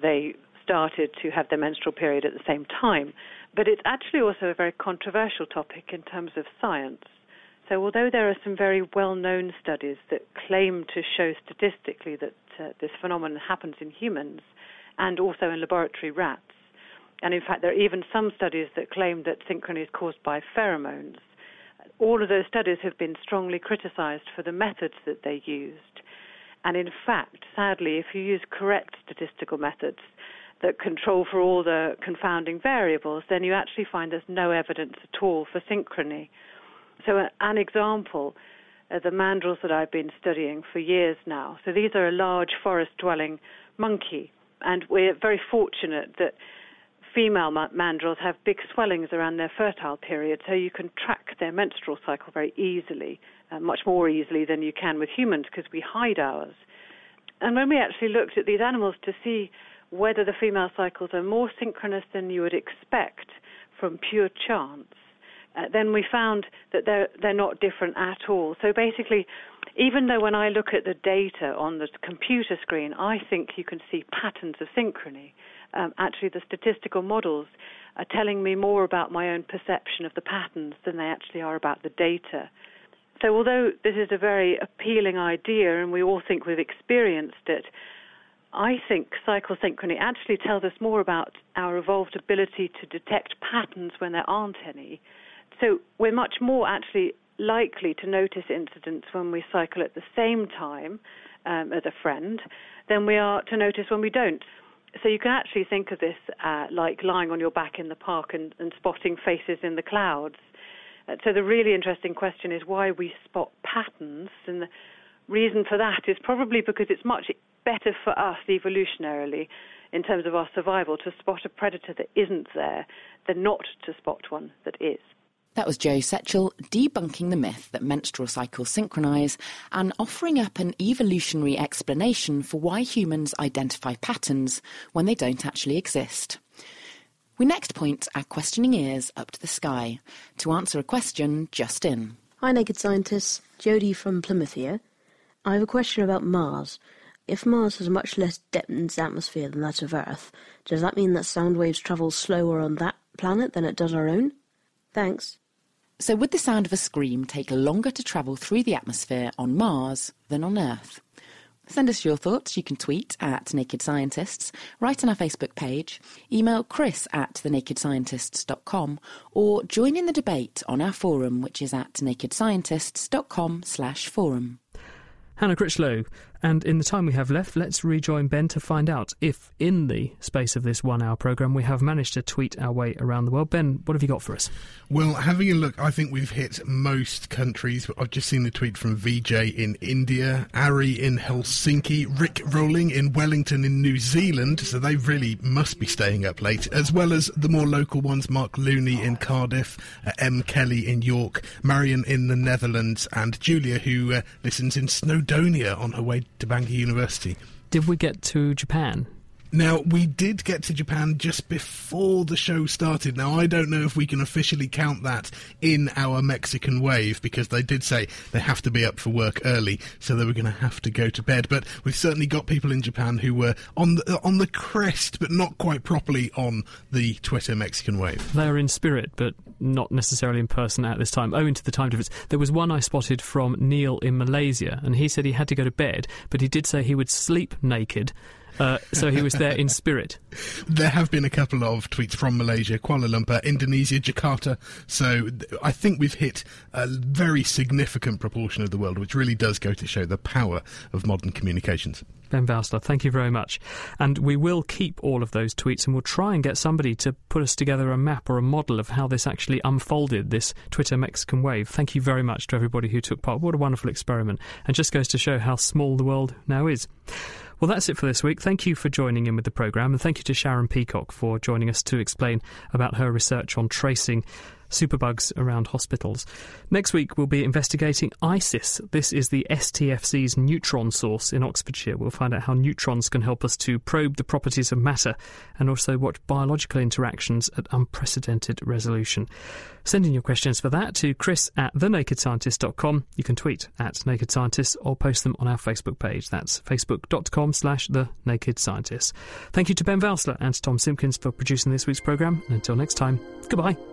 They started to have their menstrual period at the same time. But it's actually also a very controversial topic in terms of science. So, although there are some very well known studies that claim to show statistically that uh, this phenomenon happens in humans and also in laboratory rats, and in fact, there are even some studies that claim that synchrony is caused by pheromones, all of those studies have been strongly criticized for the methods that they used. And in fact, sadly, if you use correct statistical methods, that control for all the confounding variables, then you actually find there's no evidence at all for synchrony. So, uh, an example are the mandrills that I've been studying for years now. So, these are a large forest dwelling monkey, and we're very fortunate that female mandrills have big swellings around their fertile period, so you can track their menstrual cycle very easily, uh, much more easily than you can with humans because we hide ours. And when we actually looked at these animals to see whether the female cycles are more synchronous than you would expect from pure chance, uh, then we found that they're they're not different at all. So basically, even though when I look at the data on the computer screen, I think you can see patterns of synchrony. Um, actually, the statistical models are telling me more about my own perception of the patterns than they actually are about the data. So, although this is a very appealing idea and we all think we've experienced it, I think cycle synchrony actually tells us more about our evolved ability to detect patterns when there aren't any. So we're much more actually likely to notice incidents when we cycle at the same time um, as a friend than we are to notice when we don't. So you can actually think of this uh, like lying on your back in the park and, and spotting faces in the clouds. Uh, so the really interesting question is why we spot patterns, and the reason for that is probably because it's much better for us evolutionarily in terms of our survival to spot a predator that isn't there than not to spot one that is. That was Jo Setchell debunking the myth that menstrual cycles synchronise and offering up an evolutionary explanation for why humans identify patterns when they don't actually exist. We next point our questioning ears up to the sky to answer a question just in. Hi, Naked Scientists. Jodie from Plymouth here. I have a question about Mars. If Mars has much less dense atmosphere than that of Earth, does that mean that sound waves travel slower on that planet than it does our own? Thanks. So, would the sound of a scream take longer to travel through the atmosphere on Mars than on Earth? Send us your thoughts. You can tweet at Naked Scientists, write on our Facebook page, email chris at thenakedscientists.com, or join in the debate on our forum, which is at nakedscientists.com slash forum. Hannah Critchlow, And in the time we have left, let's rejoin Ben to find out if, in the space of this one hour programme, we have managed to tweet our way around the world. Ben, what have you got for us? Well, having a look, I think we've hit most countries. I've just seen the tweet from VJ in India, Ari in Helsinki, Rick Rolling in Wellington in New Zealand, so they really must be staying up late, as well as the more local ones Mark Looney in Cardiff, uh, M. Kelly in York, Marion in the Netherlands, and Julia, who uh, listens in Snowdonia on her way to Bangor University. Did we get to Japan? Now, we did get to Japan just before the show started. Now, I don't know if we can officially count that in our Mexican wave because they did say they have to be up for work early, so they were going to have to go to bed. But we've certainly got people in Japan who were on the, on the crest, but not quite properly on the Twitter Mexican wave. They're in spirit, but not necessarily in person at this time, owing to the time difference. There was one I spotted from Neil in Malaysia, and he said he had to go to bed, but he did say he would sleep naked uh, so he was there in spirit. There have been a couple of tweets from Malaysia, Kuala Lumpur, Indonesia, Jakarta. So I think we've hit a very significant proportion of the world, which really does go to show the power of modern communications. Ben Valsler, thank you very much. And we will keep all of those tweets and we'll try and get somebody to put us together a map or a model of how this actually unfolded, this Twitter Mexican wave. Thank you very much to everybody who took part. What a wonderful experiment. And just goes to show how small the world now is. Well, that's it for this week. Thank you for joining in with the programme, and thank you to Sharon Peacock for joining us to explain about her research on tracing superbugs around hospitals. Next week, we'll be investigating ISIS. This is the STFC's neutron source in Oxfordshire. We'll find out how neutrons can help us to probe the properties of matter and also watch biological interactions at unprecedented resolution. Send in your questions for that to chris at thenakedscientist.com. You can tweet at Naked Scientist or post them on our Facebook page. That's facebook.com slash The Naked Scientist. Thank you to Ben Valsler and Tom Simpkins for producing this week's programme. Until next time, goodbye.